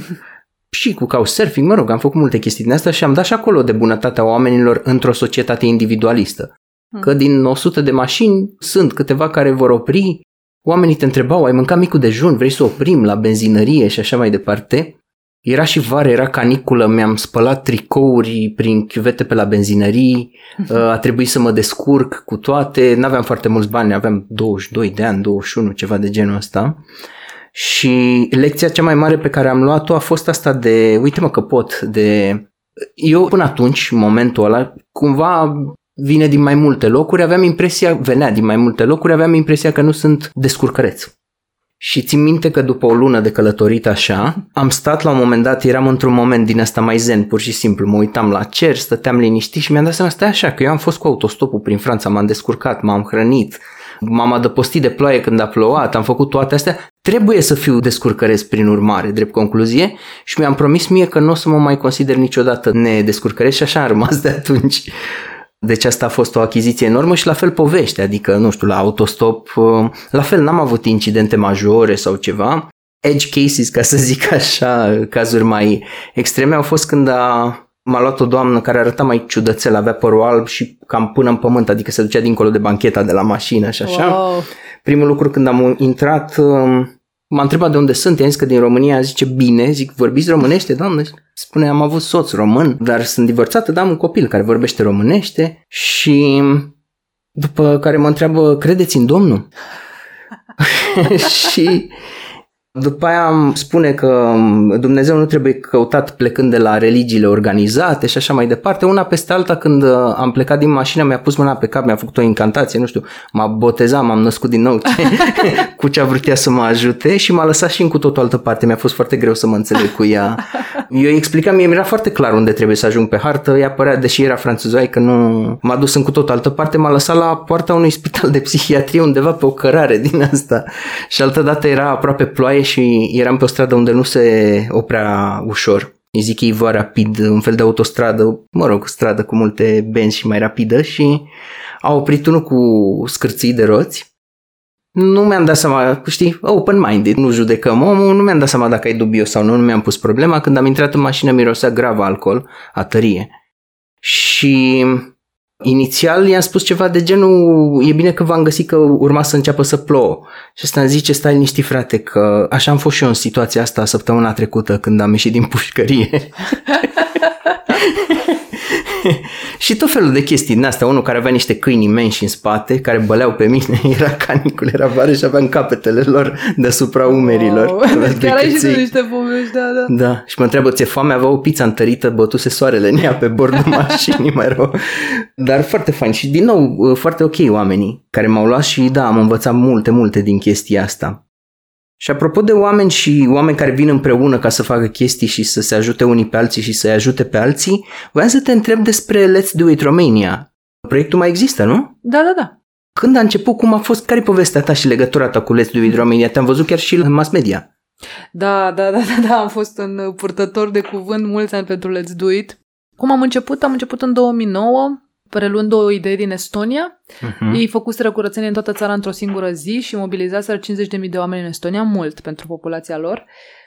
și cu couchsurfing, mă rog, am făcut multe chestii din asta și am dat și acolo de bunătatea oamenilor într-o societate individualistă. Hmm. Că din 100 de mașini sunt câteva care vor opri, oamenii te întrebau, ai mâncat micul dejun, vrei să oprim la benzinărie și așa mai departe. Era și vară, era caniculă, mi-am spălat tricouri prin chiuvete pe la benzinării, a trebuit să mă descurc cu toate, n-aveam foarte mulți bani, aveam 22 de ani, 21, ceva de genul ăsta. Și lecția cea mai mare pe care am luat-o a fost asta de, uite mă că pot, de... Eu până atunci, în momentul ăla, cumva vine din mai multe locuri, aveam impresia, venea din mai multe locuri, aveam impresia că nu sunt descurcăreț. Și țin minte că după o lună de călătorit așa, am stat la un moment dat, eram într-un moment din asta mai zen, pur și simplu, mă uitam la cer, stăteam liniștit și mi-am dat seama, stai așa, că eu am fost cu autostopul prin Franța, m-am descurcat, m-am hrănit, m-am adăpostit de ploaie când a plouat, am făcut toate astea, trebuie să fiu descurcăresc prin urmare, drept concluzie, și mi-am promis mie că nu o să mă mai consider niciodată nedescurcăresc și așa am rămas de atunci. Deci asta a fost o achiziție enormă și la fel povește, adică, nu știu, la autostop, uh, la fel n-am avut incidente majore sau ceva. Edge cases, ca să zic așa, cazuri mai extreme, au fost când a, m-a luat o doamnă care arăta mai ciudățel, avea părul alb și cam până în pământ, adică se ducea dincolo de bancheta de la mașină și așa. Wow. Primul lucru când am intrat, um, M-a întrebat de unde sunt, i-am zis că din România, zice bine, zic vorbiți românește, doamnă? Spune am avut soț român, dar sunt divorțată, dar am un copil care vorbește românește și după care mă întreabă, credeți în Domnul? și după aia îmi spune că Dumnezeu nu trebuie căutat plecând de la religiile organizate și așa mai departe. Una peste alta, când uh, am plecat din mașină, mi-a pus mâna pe cap, mi-a făcut o incantație, nu știu, m-a botezat, m-am născut din nou ce, cu ce a vrut ea să mă ajute și m-a lăsat și în cu totul altă parte. Mi-a fost foarte greu să mă înțeleg cu ea. Eu îi explicam, mie mi-era foarte clar unde trebuie să ajung pe hartă, ea părea, deși era că nu m-a dus în cu totul altă parte, m-a lăsat la poarta unui spital de psihiatrie undeva pe o cărare din asta. Și altă dată era aproape ploaie și eram pe o stradă unde nu se oprea ușor. Îi zic ei va rapid, un fel de autostradă, mă rog, stradă cu multe benzi și mai rapidă și a oprit unul cu scârții de roți. Nu mi-am dat seama, știi, open-minded, nu judecăm omul, nu mi-am dat seama dacă e dubios sau nu, nu mi-am pus problema. Când am intrat în mașină mirosea grav alcool, a tărie. Și Inițial i-am spus ceva de genul, e bine că v-am găsit că urma să înceapă să plouă. Și ăsta îmi zice, stai liniștit frate, că așa am fost și eu în situația asta săptămâna trecută când am ieșit din pușcărie. și tot felul de chestii din astea. Unul care avea niște câini imensi în spate, care băleau pe mine, era canicul, era vară și aveam capetele lor deasupra umerilor. Oh, chiar ai și niște povești, da, da. Da, și mă întreabă, ți-e foame? Avea o pizza întărită, bătuse soarele în ea pe bordul mașinii, mai rău. Dar foarte fain și din nou foarte ok oamenii care m-au luat și da, am învățat multe, multe din chestia asta. Și apropo de oameni și oameni care vin împreună ca să facă chestii și să se ajute unii pe alții și să-i ajute pe alții, voiam să te întreb despre Let's Do It Romania. Proiectul mai există, nu? Da, da, da. Când a început, cum a fost, care e povestea ta și legătura ta cu Let's Do It Romania? Te-am văzut chiar și în mass media. Da, da, da, da, da, am fost un purtător de cuvânt mulți ani pentru Let's Do It. Cum am început? Am început în 2009 preluând o idee din Estonia. Uh-huh. Ei făcuseră curățenie în toată țara într-o singură zi și mobilizaseră 50.000 de oameni în Estonia, mult pentru populația lor.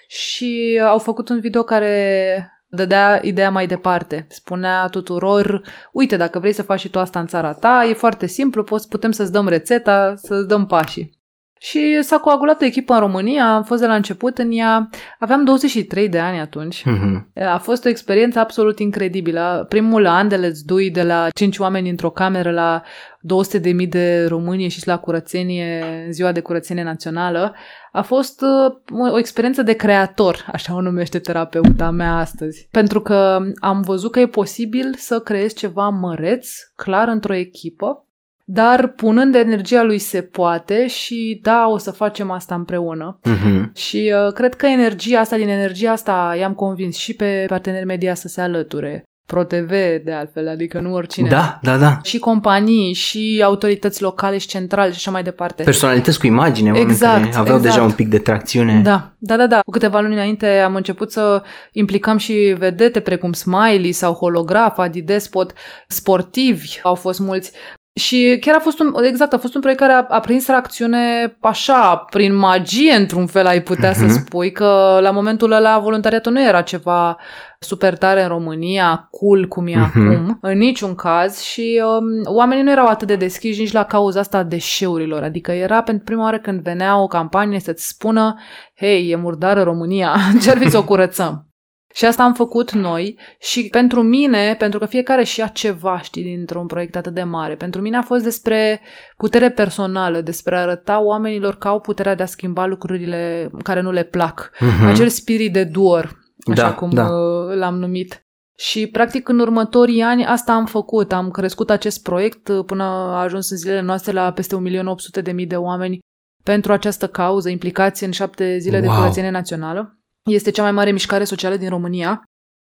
Și au făcut un video care dădea ideea mai departe. Spunea tuturor, uite, dacă vrei să faci și tu asta în țara ta, e foarte simplu, poți, putem să-ți dăm rețeta, să-ți dăm pașii. Și s-a coagulat o echipă în România, am fost de la început în ea, aveam 23 de ani atunci. Mm-hmm. A fost o experiență absolut incredibilă. Primul an de Let's Do de la 5 oameni într-o cameră la 200 de mii de români și la curățenie, ziua de curățenie națională, a fost uh, o experiență de creator, așa o numește terapeuta mea astăzi. Pentru că am văzut că e posibil să creezi ceva măreț, clar într-o echipă, dar punând energia lui se poate și da, o să facem asta împreună. Uh-huh. Și uh, cred că energia asta, din energia asta i-am convins și pe parteneri media să se alăture. ProTV, de altfel, adică nu oricine. Da, da, da. Și companii, și autorități locale și centrale și așa mai departe. Personalități cu imagine, exact, care aveau exact. deja un pic de tracțiune. Da, da, da, da. Cu câteva luni înainte am început să implicăm și vedete precum Smiley sau Holograf, Adidespot, sportivi au fost mulți Și chiar a fost un, exact, a fost un proiect care a, a prins reacțiune așa, prin magie, într-un fel, ai putea uh-huh. să mhm. spui că la momentul ăla voluntariatul nu era ceva super tare în România, cool cum e uh-huh. acum, în niciun caz și um, oamenii nu erau atât de deschiși nici la cauza asta a deșeurilor, adică era pentru prima oară când venea o campanie să-ți spună hei, e murdară România, ce-ar fi să o curățăm? Și asta am făcut noi și pentru mine, pentru că fiecare și ia ceva, știi, dintr-un proiect atât de mare, pentru mine a fost despre putere personală, despre a arăta oamenilor că au puterea de a schimba lucrurile care nu le plac. Uh-huh. Acel spirit de duor, așa da, cum da. Uh, l-am numit. Și, practic, în următorii ani asta am făcut. Am crescut acest proiect uh, până a ajuns în zilele noastre la peste 1.800.000 de oameni pentru această cauză, implicați în șapte zile wow. de curățenie națională. Este cea mai mare mișcare socială din România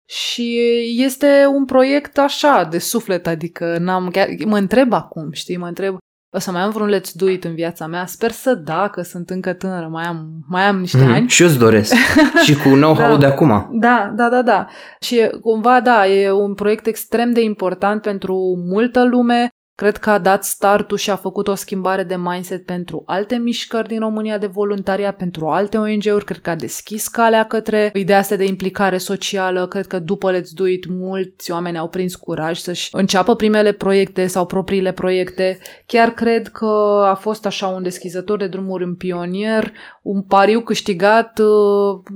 și este un proiect așa, de suflet, adică n-am, chiar, mă întreb acum, știi, mă întreb, o să mai am vreun let's do it în viața mea? Sper să da, că sunt încă tânără, mai am, mai am niște mm, ani. Și eu-ți doresc. și cu know-how da. de acum. Da, da, da, da. Și cumva, da, e un proiect extrem de important pentru multă lume. Cred că a dat startul și a făcut o schimbare de mindset pentru alte mișcări din România de voluntariat, pentru alte ONG-uri. Cred că a deschis calea către ideea asta de implicare socială. Cred că după Let's Do It, mulți oameni au prins curaj să-și înceapă primele proiecte sau propriile proiecte. Chiar cred că a fost așa un deschizător de drumuri în pionier, un pariu câștigat,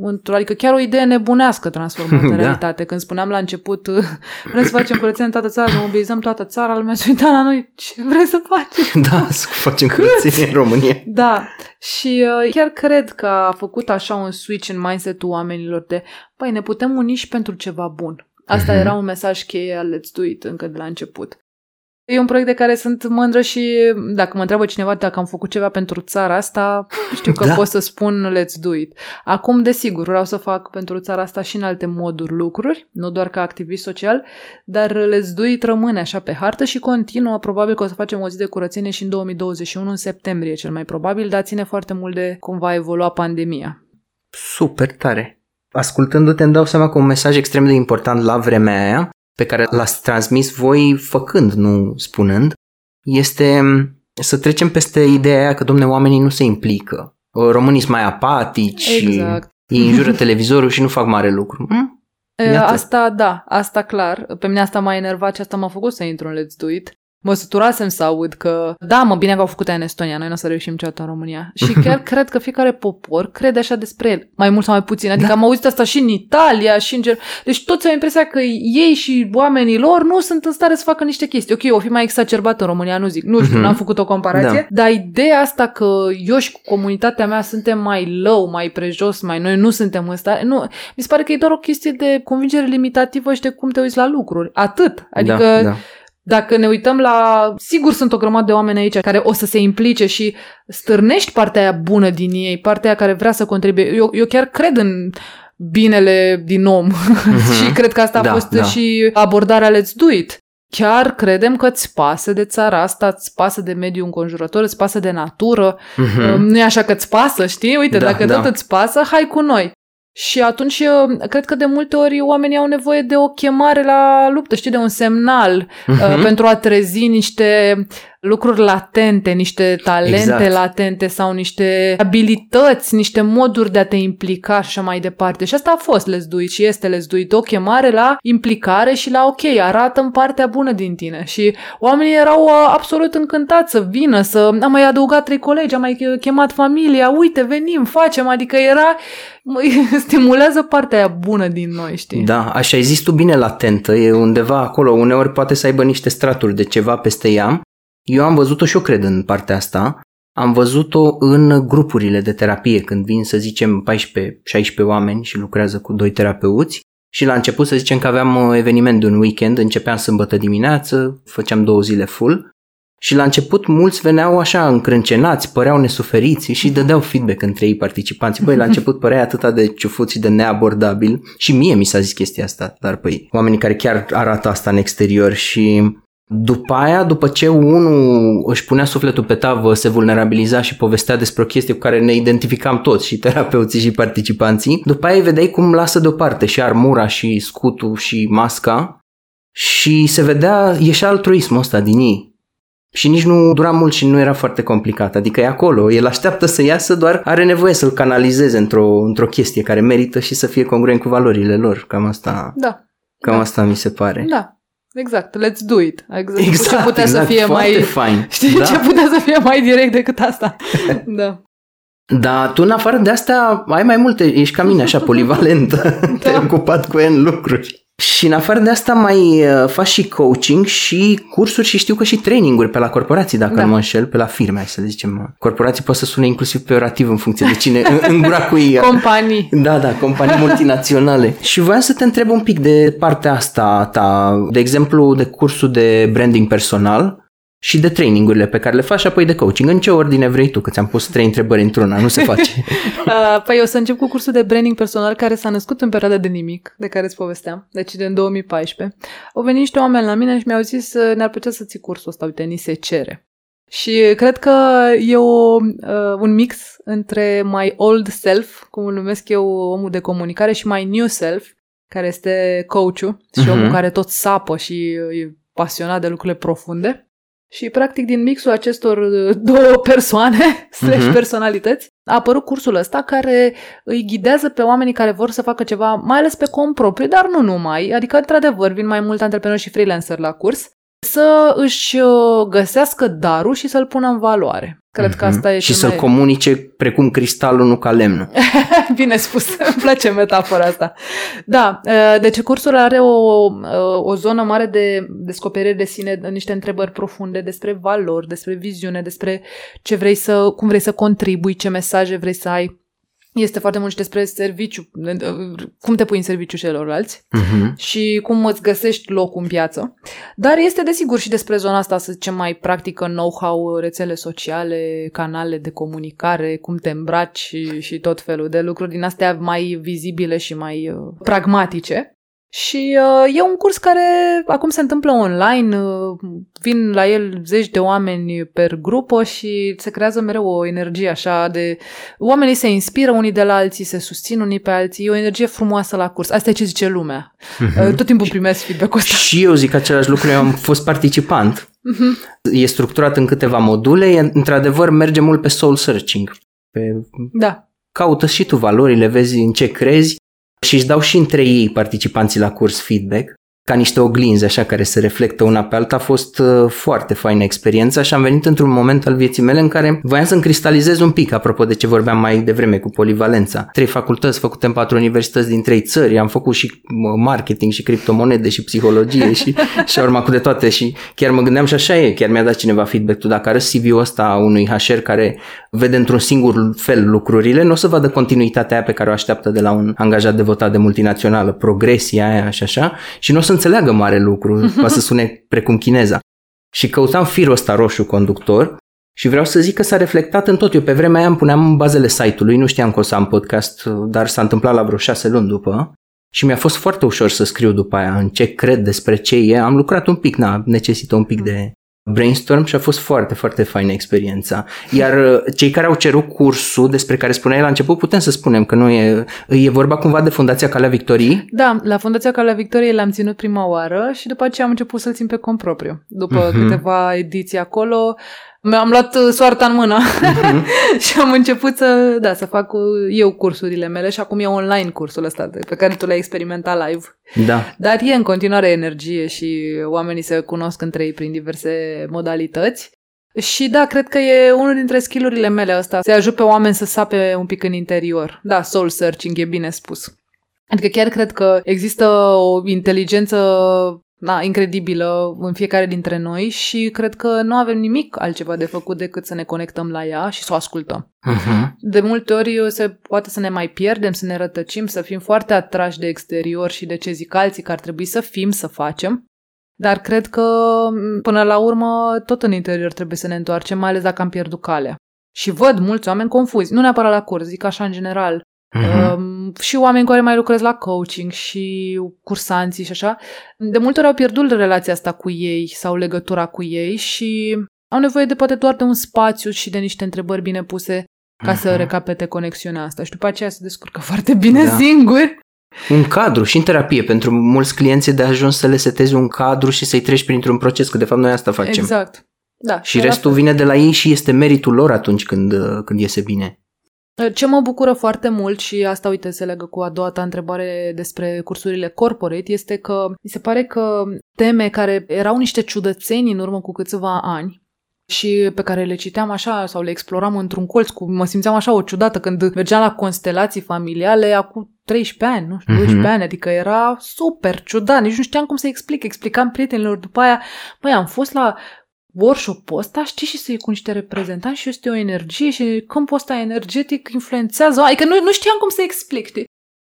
uh, adică chiar o idee nebunească transformată în da. realitate. Când spuneam la început, uh, vrem să facem curățenie în toată țara, să mobilizăm toată țara, lumea se uita la noi, ce vrei să faci? Da, să facem curățenie în România. Da, și uh, chiar cred că a făcut așa un switch în mindset-ul oamenilor de, păi, ne putem uni și pentru ceva bun. Asta uh-huh. era un mesaj cheie al Let's Do It încă de la început. E un proiect de care sunt mândră și dacă mă întreabă cineva dacă am făcut ceva pentru țara asta, știu că da. pot să spun let's do it. Acum, desigur, vreau să fac pentru țara asta și în alte moduri lucruri, nu doar ca activist social, dar let's do it rămâne așa pe hartă și continuă. Probabil că o să facem o zi de curățenie și în 2021, în septembrie cel mai probabil, dar ține foarte mult de cum va evolua pandemia. Super tare! Ascultându-te îmi dau seama că un mesaj extrem de important la vremea aia pe care l-ați transmis voi făcând, nu spunând, este să trecem peste ideea aia că, domne, oamenii nu se implică. Românii sunt mai apatici, exact. ei înjură televizorul și nu fac mare lucru. Hm? Iată. Asta, da, asta clar. Pe mine asta m-a enervat și asta m-a făcut să intru în Let's Do It. Mă săturasem să aud că, da, mă, bine că au făcut în Estonia, noi nu o să reușim niciodată în România. Și chiar cred că fiecare popor crede așa despre el, mai mult sau mai puțin. Adică da. am auzit asta și în Italia, și în Ger... Deci toți au impresia că ei și oamenii lor nu sunt în stare să facă niște chestii. Ok, o fi mai exacerbat în România, nu zic. Nu știu, mm-hmm. n-am făcut o comparație. Da. Dar ideea asta că eu și cu comunitatea mea suntem mai low, mai prejos, mai noi nu suntem în stare, nu, mi se pare că e doar o chestie de convingere limitativă și de cum te uiți la lucruri. Atât. Adică da, da dacă ne uităm la... Sigur sunt o grămadă de oameni aici care o să se implice și stârnești partea aia bună din ei, partea aia care vrea să contribuie. Eu, eu chiar cred în binele din om uh-huh. și cred că asta da, a fost da. și abordarea Let's Do It. Chiar credem că îți pasă de țara asta, îți pasă de mediul înconjurător, îți pasă de natură. Uh-huh. Nu e așa că îți pasă, știi? Uite, da, dacă da. tot îți pasă, hai cu noi. Și atunci cred că de multe ori oamenii au nevoie de o chemare la luptă, știi, de un semnal uh-huh. uh, mhm. pentru a trezi niște lucruri latente, niște talente exact. latente sau niște abilități, niște moduri de a te implica și așa mai departe. Și asta a fost Let's Do It și este Let's Do It, o chemare la implicare și la ok, arată în partea bună din tine. Și oamenii erau uh, absolut încântați să vină, să am mai adăugat trei colegi, am mai chemat familia, uite, venim, facem, adică era stimulează partea aia bună din noi, știi? Da, așa ai zis tu bine latentă, e undeva acolo, uneori poate să aibă niște straturi de ceva peste ea. Eu am văzut-o și eu cred în partea asta. Am văzut-o în grupurile de terapie, când vin, să zicem, 14-16 oameni și lucrează cu doi terapeuți. Și la început să zicem că aveam uh, eveniment de un weekend, începeam sâmbătă dimineață, făceam două zile full și la început mulți veneau așa încrâncenați, păreau nesuferiți și dădeau feedback între ei participanții. Băi, la început părea atât de ciufuți și de neabordabil și mie mi s-a zis chestia asta, dar păi oamenii care chiar arată asta în exterior și după aia, după ce unul își punea sufletul pe tavă, se vulnerabiliza și povestea despre o chestie cu care ne identificam toți, și terapeuții și participanții, după aia îi vedeai cum lasă deoparte și armura și scutul și masca și se vedea, ieșea altruismul ăsta din ei Și nici nu dura mult și nu era foarte complicat. Adică e acolo, el așteaptă să iasă, doar are nevoie să-l canalizeze într-o, într-o chestie care merită și să fie congruent cu valorile lor. Cam asta, Da. cam Da. asta mi se pare. Da. Exact. Let's do it. Exact. Exact, ce putea exact, să fie foarte mai... fain. Știi da. ce putea să fie mai direct decât asta? da. Dar tu în afară de asta ai mai multe, ești ca mine așa polivalentă, te-ai ocupat cu N lucruri. Și în afară de asta mai uh, faci și coaching și cursuri și știu că și traininguri pe la corporații, dacă Da. nu mă înșel, pe la firme, hai să zicem. Corporații poate să sune inclusiv peorativ în funcție de cine, în, în gura cui Companii. Da, da, companii multinaționale. Și voiam să te întreb un pic de partea asta a ta, de exemplu, de cursul de branding personal și de trainingurile pe care le faci și apoi de coaching. În ce ordine vrei tu? Că ți-am pus trei întrebări într-una, nu se face. Uh, Păi eu o să încep cu cursul de branding personal care s-a născut în perioada de nimic, de care îți povesteam, deci din 2014. Au venit niște oameni la mine și mi-au zis uh, ne-ar plăcea să ții cursul ăsta, uite, ni se cere. Și cred că e o, uh, un mix între my old self, cum îl numesc eu omul de comunicare, și my new self, care este coachul și Mhm. omul care tot sapă și uh, e pasionat de lucrurile profunde. Și, practic, din mixul acestor uh, două persoane, slash Mhm. personalități, a apărut cursul ăsta care îi ghidează pe oamenii care vor să facă ceva, mai ales pe cont propriu, dar nu numai. Adică, într-adevăr, vin mai mulți antreprenori și freelancer la curs, să își uh, găsească darul și să-l pună în valoare. Cred că Mhm. asta e Și cel să-l mai... comunice precum cristalul, nu ca lemnul. Bine spus, îmi place metafora asta. Da, uh, deci cursul are o, uh, o zonă mare de descoperire de sine, niște întrebări profunde despre valori, despre viziune, despre ce vrei să, cum vrei să contribui, ce mesaje vrei să ai. Este foarte mult și despre serviciu, uh, cum te pui în serviciu celorlalți Mhm. și cum îți găsești locul în piață. Dar este desigur și despre zona asta, să zicem, mai practică know-how, rețele sociale, canale de comunicare, cum te îmbraci și, și tot felul de lucruri din astea mai vizibile și mai uh, pragmatice. Și uh, e un curs care acum se întâmplă online, uh, vin la el zeci de oameni per grupă și se creează mereu o energie așa de... Oamenii se inspiră unii de la alții, se susțin unii pe alții, e o energie frumoasă la curs. Asta e ce zice lumea. Uh, Tot timpul primesc feedback-ul ăsta. Și eu zic același lucru, eu am fost participant. Mhm. E structurat în câteva module, e, într-adevăr merge mult pe soul searching. Pe Da. caută și tu valorile, vezi în ce crezi și își dau și între ei participanții la curs feedback ca niște oglinzi așa care se reflectă una pe alta. A fost uh, foarte faină experiența și am venit într-un moment al vieții mele în care voiam să-mi cristalizez un pic, apropo de ce vorbeam mai devreme cu polivalența. Trei facultăți făcute în patru universități din trei țări, am făcut și mă, marketing și criptomonede și psihologie și, și urma cu de toate și chiar mă gândeam și așa e, chiar mi-a dat cineva feedback tu dacă arăți CV-ul ăsta unui HR care vede într-un singur fel lucrurile, nu o să vadă continuitatea aia pe care o așteaptă de la un angajat devotat de multinațională, progresia aia și așa și nu o să înțeleagă mare lucru, va să sune precum chineza. Și căutam firul ăsta roșu conductor și vreau să zic că s-a reflectat în tot. Eu pe vremea aia îmi puneam în bazele site-ului, nu știam că o să am podcast, dar s-a întâmplat la vreo șase luni după și mi-a fost foarte ușor să scriu după aia în ce cred despre ce e. Am lucrat un pic, na, necesită un pic de brainstorm și a fost foarte, foarte faină experiența. Iar uh, cei care au cerut cursul despre care spuneai la început, putem să spunem că nu e, e vorba cumva de Fundația Calea Victoriei? Da, la Fundația Calea Victoriei l-am ținut prima oară și după aceea am început să-l țin pe cont propriu. După Mhm. câteva ediții acolo, mi-am luat uh, soarta în mână Mhm. și am început să, da, să fac uh, eu cursurile mele și acum e online cursul ăsta de- pe care tu l-ai experimentat live. Da. Dar e în continuare energie și oamenii se cunosc între ei prin diverse modalități. Și da, cred că e unul dintre skillurile mele ăsta, să ajut pe oameni să sape un pic în interior. Da, soul searching e bine spus. Adică chiar cred că există o inteligență na, incredibilă în fiecare dintre noi și cred că nu avem nimic altceva de făcut decât să ne conectăm la ea și să o ascultăm. Uh-huh. De multe ori se poate să ne mai pierdem, să ne rătăcim, să fim foarte atrași de exterior și de ce zic alții că ar trebui să fim, să facem. Dar cred că, m, până la urmă, tot în interior trebuie să ne întoarcem, mai ales dacă am pierdut calea. Și văd mulți oameni confuzi, nu neapărat la curs, zic așa în general. Uh-huh. Um, și oameni care mai lucrez la coaching și cursanții și așa, de multe ori au pierdut relația asta cu ei sau legătura cu ei și au nevoie de poate doar de un spațiu și de niște întrebări bine puse ca să Mhm. recapete conexiunea asta și după aceea se descurcă foarte bine Da. singuri. Un cadru și în terapie. Pentru mulți clienți e de ajuns să le setezi un cadru și să-i treci printr-un proces, că de fapt noi asta facem. Exact. Da. Și era restul vine de la ei și este meritul lor atunci când, uh, când iese bine. Ce mă bucură foarte mult și asta, uite, se legă cu a doua ta întrebare despre cursurile corporate, este că mi se pare că teme care erau niște ciudățeni în urmă cu câțiva ani, și pe care le citeam așa sau le exploram într-un colț, cu, mă simțeam așa o ciudată când mergeam la constelații familiale acum 13 ani, nu știu, 12 Mhm. ani, adică era super ciudat, nici nu știam cum să explic, explicam prietenilor după aia, băi, am fost la workshop-ul ăsta, știi, și să-i cu niște reprezentanți și este o energie și câmpul ăsta energetic influențează, adică nu, nu știam cum să explic, știi?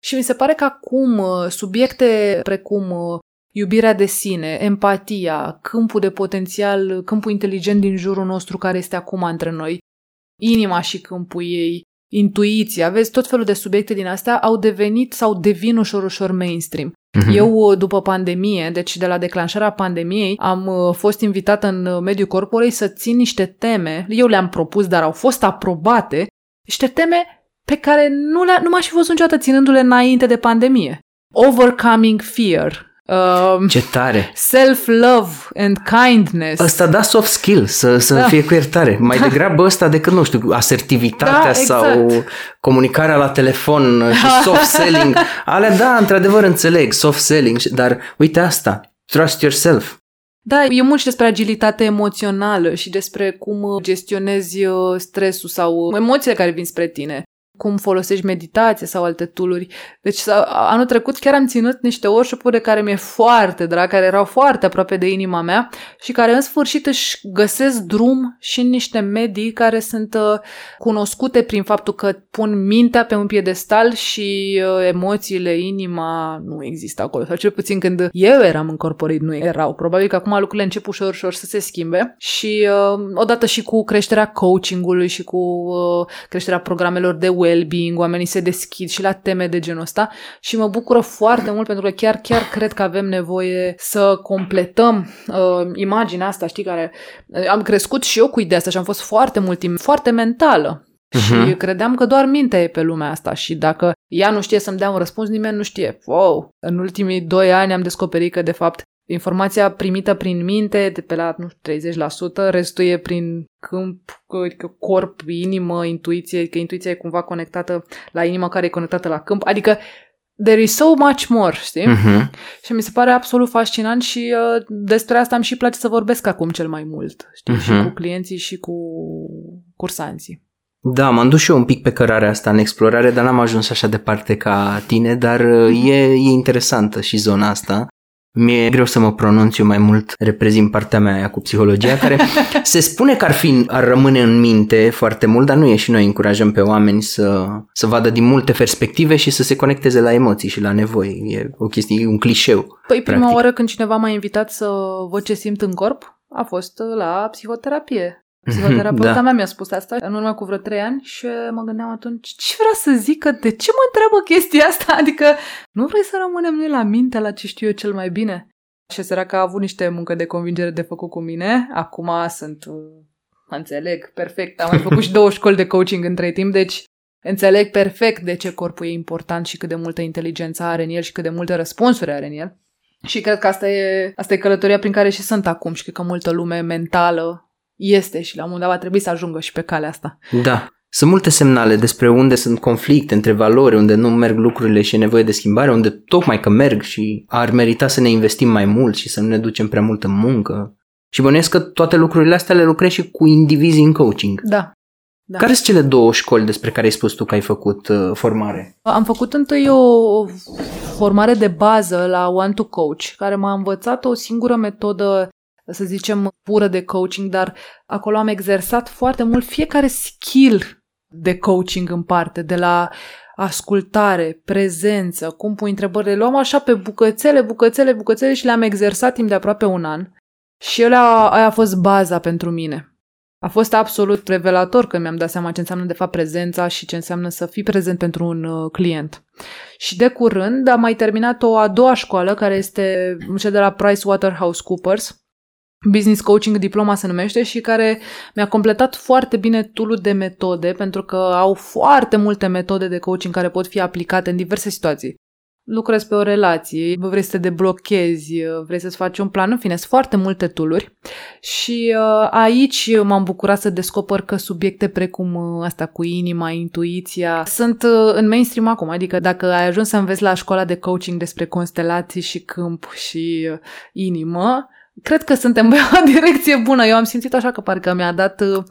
Și mi se pare că acum uh, subiecte precum uh, iubirea de sine, empatia, câmpul de potențial, câmpul inteligent din jurul nostru care este acum între noi, inima și câmpul ei, intuiția, vezi, tot felul de subiecte din astea au devenit sau devin ușor, ușor mainstream. Mhm. Eu, uh, după pandemie, deci de la declanșarea pandemiei, am uh, fost invitată în uh, mediul corporei să țin niște teme, eu le-am propus, dar au fost aprobate, niște teme pe care nu, le nu m-aș fi văzut niciodată ținându-le înainte de pandemie. Overcoming fear, um, Ce tare! self-love and kindness. Ăsta da soft skill, să, să Da. fie cu iertare. Mai degrabă ăsta decât, nu știu, asertivitatea Da, sau exact. comunicarea la telefon și soft selling. Alea, da, într-adevăr înțeleg, soft selling, dar uite asta, trust yourself. Da, e mult și despre agilitate emoțională și despre cum uh, gestionezi uh, stresul sau uh, emoțiile care vin spre tine. Cum folosești meditație sau alte tooluri. Deci s- anul trecut chiar am ținut niște workshop-uri de care mi-e foarte drag, care erau foarte aproape de inima mea și care în sfârșit își găsesc drum și în niște medii care sunt uh, cunoscute prin faptul că pun mintea pe un piedestal și uh, emoțiile, inima nu există acolo. Sau cel puțin când eu eram în corporate nu erau. Probabil că acum lucrurile încep ușor, ușor să se schimbe și uh, odată și cu creșterea coachingului și cu uh, creșterea programelor de well-being, oamenii se deschid și la teme de genul ăsta și mă bucură foarte mult pentru că chiar, chiar cred că avem nevoie să completăm uh, imaginea asta, știi, care uh, am crescut și eu cu ideea asta și am fost foarte mult timp, foarte mentală. Și Mhm. credeam că doar mintea e pe lumea asta și dacă ea nu știe să-mi dea un răspuns, nimeni nu știe. Wow! În ultimii doi ani am descoperit că, de fapt, informația primită prin minte, de pe la nu știu, 30%, restul e prin câmp, adică corp, inimă, intuiție, că intuiția e cumva conectată la inimă care e conectată la câmp. Adică there is so much more, știi? Mhm. Și mi se pare absolut fascinant și uh, despre asta îmi și place să vorbesc acum cel mai mult, știi? Mhm. Și cu clienții și cu cursanții. Da, m-am dus și eu un pic pe cărarea asta în explorare, dar n-am ajuns așa departe ca tine, dar uh, e, e interesantă și zona asta. Mi-e greu să mă pronunț eu mai mult, reprezint partea mea aia cu psihologia, care se spune că ar, fi, ar rămâne în minte foarte mult, dar nu e și noi încurajăm pe oameni să, să vadă din multe perspective și să se conecteze la emoții și la nevoi. E o chestie, e un clișeu. Păi prima Practic. oară când cineva m-a invitat să văd ce simt în corp a fost la psihoterapie. Psihoterapeuta Da. mea mi-a spus asta în urmă cu vreo trei ani și mă gândeam atunci ce vrea să zică, de ce mă întreabă chestia asta? Adică nu vrei să rămânem noi la minte la ce știu eu cel mai bine? Și săraca a avut niște muncă de convingere de făcut cu mine. Acum sunt, uh, înțeleg, perfect. Am mai făcut și două școli de coaching între timp, deci înțeleg perfect de ce corpul e important și cât de multă inteligență are în el și cât de multe răspunsuri are în el. Și cred că asta e, asta e călătoria prin care și sunt acum și cred că multă lume mentală este și la un moment dat va trebui să ajungă și pe calea asta. Da. Sunt multe semnale despre unde sunt conflicte între valori, unde nu merg lucrurile și e nevoie de schimbare, unde tocmai că merg și ar merita să ne investim mai mult și să nu ne ducem prea multă muncă. Și bănuiesc că toate lucrurile astea le lucrezi și cu indivizii în coaching. Da. Da. Care sunt cele două școli despre care ai spus tu că ai făcut uh, formare? Am făcut întâi o formare de bază la One to Coach, care m-a învățat o singură metodă, să zicem, pură de coaching, dar acolo am exersat foarte mult fiecare skill de coaching în parte, de la ascultare, prezență, cum pui întrebări, le luam așa pe bucățele, bucățele, bucățele și le-am exersat timp de aproape un an. Și ele a, aia a fost baza pentru mine. A fost absolut revelator când mi-am dat seama ce înseamnă de fapt prezența și ce înseamnă să fii prezent pentru un uh, client. Și de curând am mai terminat o a doua școală, care este cea de la PricewaterhouseCoopers, Business Coaching Diploma se numește și care mi-a completat foarte bine tool de metode, pentru că au foarte multe metode de coaching care pot fi aplicate în diverse situații. lucrezi pe o relație, vrei să te deblochezi, vrei să-ți faci un plan, în fine, sunt foarte multe tooluri și uh, aici m-am bucurat să descoper că subiecte precum uh, asta cu inima, intuiția, sunt uh, în mainstream acum, adică dacă ai ajuns să înveți la școala de coaching despre constelații și câmp și uh, inimă, cred că suntem pe o direcție bună. Eu am simțit așa că parcă mi-a dat, uh,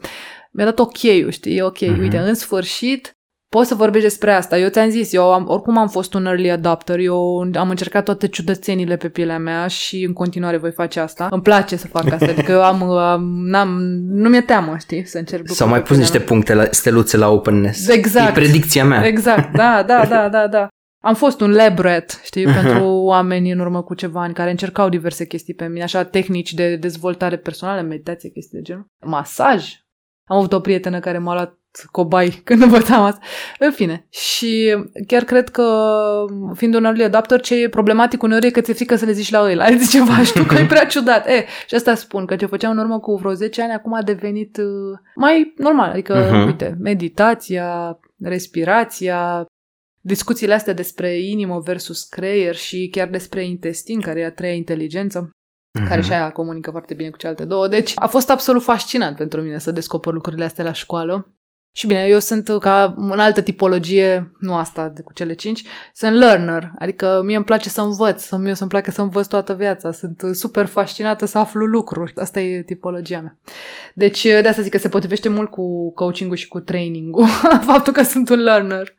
mi-a dat ok știi, ok, mm-hmm. uite, în sfârșit poți să vorbești despre asta. Eu ți-am zis, eu am, oricum am fost un early adopter, eu am încercat toate ciudățenile pe pielea mea și în continuare voi face asta. Îmi place să fac asta, adică eu am, am n-am, nu mi-e teamă, știi, să încerc Sau mai pus niște mea. puncte, la, steluțe la openness. Exact. E predicția mea. Exact, da, da, da, da, da. Am fost un lab rat, știi, uh-huh. pentru oameni în urmă cu ceva ani care încercau diverse chestii pe mine, așa tehnici de dezvoltare personală, meditație, chestii de genul. Masaj. Am avut o prietenă care m-a luat cobai când învățam asta. În fine. Și chiar cred că, fiind un early adapter, ce e problematic uneori e că ți-e frică să le zici la ăla. Ai zice ceva și tu că e prea ciudat. E, și asta spun, că ce făceam în urmă cu vreo 10 ani, acum a devenit uh, mai normal. Adică, uh-huh. uite, meditația, respirația, discuțiile astea despre inimă versus creier și chiar despre intestin, care e a treia inteligență, uh-huh. care și aia comunică foarte bine cu celelalte două. Deci a fost absolut fascinant pentru mine să descoper lucrurile astea la școală. Și bine, eu sunt ca în altă tipologie, nu asta de cu cele cinci, sunt learner, adică mie îmi place să învăț, mie să-mi place să învăț toată viața, sunt super fascinată să aflu lucruri, asta e tipologia mea. Deci de asta zic că se potrivește mult cu coaching-ul și cu training-ul, faptul că sunt un learner.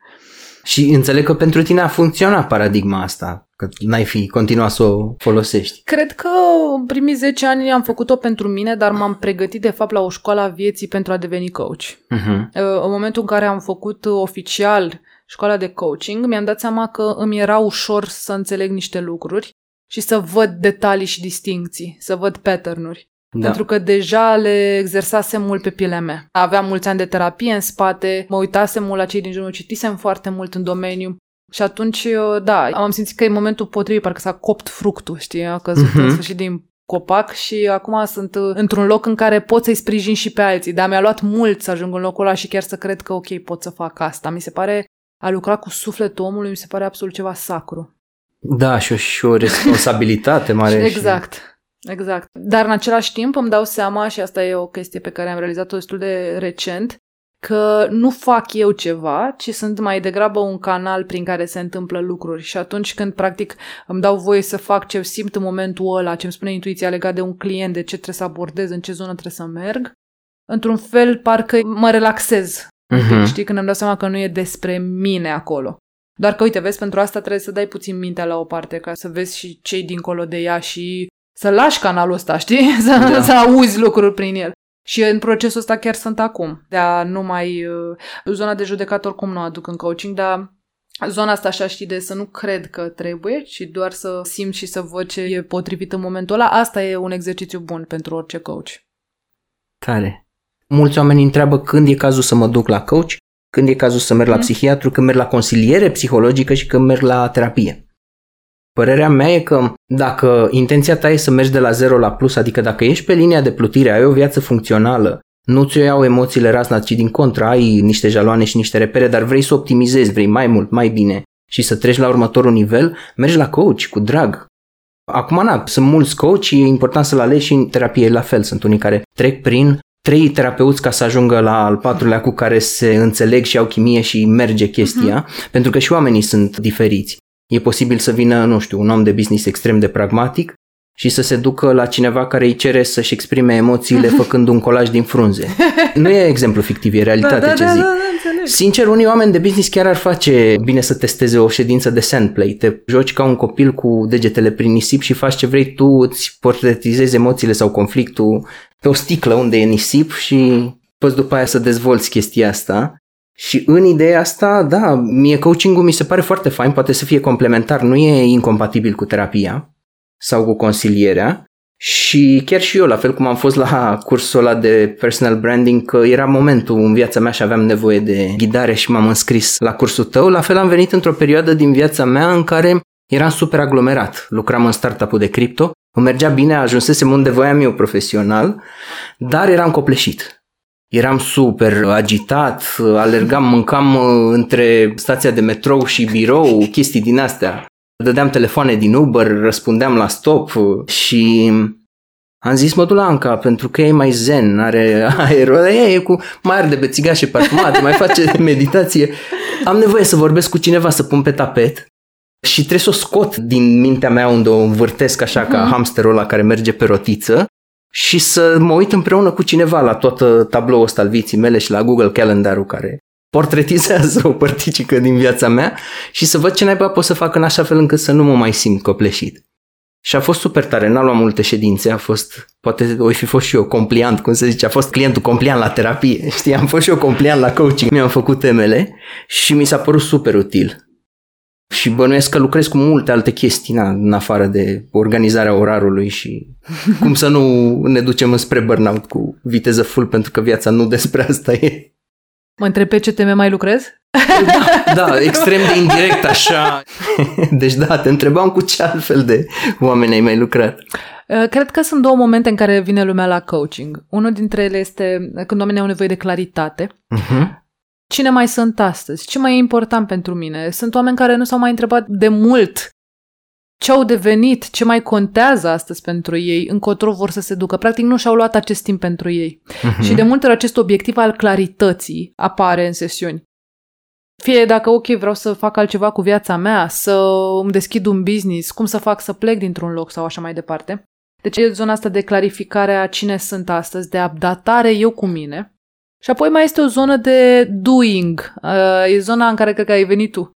Și înțeleg că pentru tine a funcționat paradigma asta, că n-ai fi continuat să o folosești. Cred că în primii 10 ani am făcut-o pentru mine, dar m-am pregătit de fapt la o școală a vieții pentru a deveni coach. Uh-huh. În momentul în care am făcut oficial școala de coaching, mi-am dat seama că îmi era ușor să înțeleg niște lucruri și să văd detalii și distinții, să văd pattern-uri. Da. Pentru că deja le exersasem mult pe pielea mea. Aveam mulți ani de terapie în spate, mă uitasem mult la cei din jurul, citisem foarte mult în domeniu. Și atunci, da, am simțit că e momentul potrivit, parcă s-a copt fructul, știi, a căzut uh-huh. în sfârșit din copac și acum sunt într-un loc în care pot să-i sprijin și pe alții. Dar mi-a luat mult să ajung în locul ăla și chiar să cred că ok, pot să fac asta. Mi se pare, a lucra cu sufletul omului, mi se pare absolut ceva sacru. Da, și o, și o responsabilitate mare. exact. Și... Exact. Dar în același timp îmi dau seama, și asta e o chestie pe care am realizat-o destul de recent, că nu fac eu ceva, ci sunt mai degrabă un canal prin care se întâmplă lucruri și atunci când practic îmi dau voie să fac ce simt în momentul ăla, ce îmi spune intuiția legat de un client, de ce trebuie să abordez, în ce zonă trebuie să merg, într-un fel parcă mă relaxez. Uh-huh. Știi, când îmi dau seama că nu e despre mine acolo. Doar că, uite, vezi, pentru asta trebuie să dai puțin mintea la o parte, ca să vezi și cei dincolo de ea și să lași canalul ăsta, știi? Să, da. să auzi lucruri prin el. Și în procesul ăsta chiar sunt acum. De a nu mai... Uh, zona de judecat oricum nu aduc în coaching, dar zona asta așa, știi, de să nu cred că trebuie, ci doar să simt și să văd ce e potrivit în momentul ăla, asta e un exercițiu bun pentru orice coach. Tare. Mulți oameni întreabă când e cazul să mă duc la coach, când e cazul să merg la mm. psihiatru, când merg la consiliere psihologică și când merg la terapie. Părerea mea e că dacă intenția ta e să mergi de la 0 la plus, adică dacă ești pe linia de plutire, ai o viață funcțională, nu ți-o iau emoțiile razna, ci din contra, ai niște jaloane și niște repere, dar vrei să optimizezi, vrei mai mult, mai bine și să treci la următorul nivel, mergi la coach cu drag. Acum, na, sunt mulți coach, e important să-l alegi și în terapie la fel. Sunt unii care trec prin trei terapeuți ca să ajungă la al patrulea cu care se înțeleg și au chimie și merge chestia, uh-huh. pentru că și oamenii sunt diferiți. E posibil să vină, nu știu, un om de business extrem de pragmatic și să se ducă la cineva care îi cere să-și exprime emoțiile făcând un colaj din frunze. Nu e exemplu fictiv, e realitate da, da, ce da, zic. Da, da, Sincer, unii oameni de business chiar ar face bine să testeze o ședință de sandplay. Te joci ca un copil cu degetele prin nisip și faci ce vrei tu, îți portretizezi emoțiile sau conflictul pe o sticlă unde e nisip și poți după aia să dezvolți chestia asta. Și în ideea asta, da, mie coaching-ul mi se pare foarte fain, poate să fie complementar, nu e incompatibil cu terapia sau cu consilierea. Și chiar și eu, la fel cum am fost la cursul ăla de personal branding, că era momentul în viața mea și aveam nevoie de ghidare și m-am înscris la cursul tău, la fel am venit într-o perioadă din viața mea în care eram super aglomerat. Lucram în startup-ul de cripto, îmi mergea bine, ajunsesem unde voiam eu profesional, dar eram copleșit. Eram super agitat, alergam, mâncam uh, între stația de metrou și birou, chestii din astea. dădeam telefoane din Uber, răspundeam la stop și am zis, mă duc la Anca, pentru că e mai zen, are aer, e, e cu mai arde bețigașe parfumate, mai face meditație. Am nevoie să vorbesc cu cineva, să pun pe tapet și trebuie să o scot din mintea mea unde o învârtesc așa ca mhm. hamsterul ăla care merge pe rotiță și să mă uit împreună cu cineva la tot tabloul ăsta al vieții mele și la Google Calendar-ul care portretizează o părticică din viața mea și să văd ce naiba pot să fac în așa fel încât să nu mă mai simt copleșit. Și a fost super tare, n-am luat multe ședințe, a fost, poate o fi fost și eu compliant, cum se zice, a fost clientul compliant la terapie, știi, am fost și eu compliant la coaching, mi-am făcut temele și mi s-a părut super util. Și bănuiesc că lucrez cu multe alte chestii, na, în afară de organizarea orarului și cum să nu ne ducem înspre burnout cu viteză full, pentru că viața nu despre asta e. Mă întreb pe ce teme mai lucrezi? Da, da, extrem de indirect așa. Deci da, te întrebam cu ce altfel de oameni ai mai lucrat. Uh, cred că sunt două momente în care vine lumea la coaching. Unul dintre ele este când oamenii au nevoie de claritate. Uh-huh. Cine mai sunt astăzi? Ce mai e important pentru mine? Sunt oameni care nu s-au mai întrebat de mult ce au devenit, ce mai contează astăzi pentru ei, încotro vor să se ducă. Practic nu și-au luat acest timp pentru ei. Uh-huh. Și de multe ori acest obiectiv al clarității apare în sesiuni. Fie dacă, ok, vreau să fac altceva cu viața mea, să îmi deschid un business, cum să fac să plec dintr-un loc sau așa mai departe. Deci e zona asta de clarificare a cine sunt astăzi, de updatare eu cu mine. Și apoi mai este o zonă de doing. Uh, e zona în care cred că ai venit tu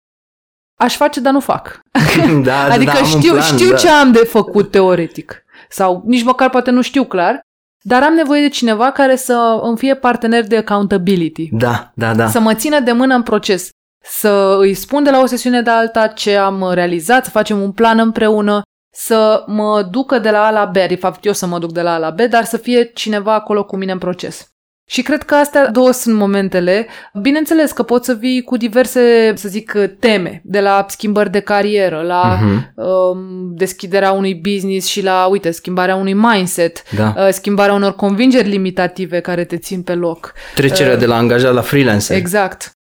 aș face, dar nu fac. Da, adică da, știu, plan, știu da. ce am de făcut teoretic. Sau nici măcar poate nu știu clar, dar am nevoie de cineva care să îmi fie partener de accountability. Da, da, da. Să mă țină de mână în proces. Să îi spun de la o sesiune de alta ce am realizat, să facem un plan împreună, să mă ducă de la A la B, de fapt eu să mă duc de la A la B, dar să fie cineva acolo cu mine în proces. Și cred că astea două sunt momentele. Bineînțeles că poți să vii cu diverse, să zic, teme, de la schimbări de carieră, la uh-huh. um, deschiderea unui business și la, uite, schimbarea unui mindset, da. uh, schimbarea unor convingeri limitative care te țin pe loc. Trecerea uh, de la angajat la freelancer. Exact.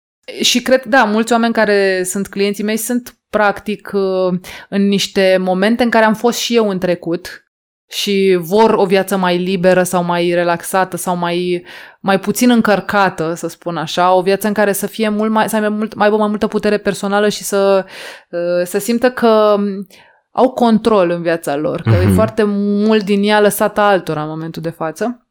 Și cred, da, mulți oameni care sunt clienții mei sunt practic uh, în niște momente în care am fost și eu în trecut, și vor o viață mai liberă sau mai relaxată sau mai, mai puțin încărcată, să spun așa, o viață în care să fie mult mai, să aibă, mult, mai, aibă mai multă putere personală și să, uh, să simtă că au control în viața lor, că mm-hmm. e mhm. foarte mult din ea lăsată altora în momentul de față.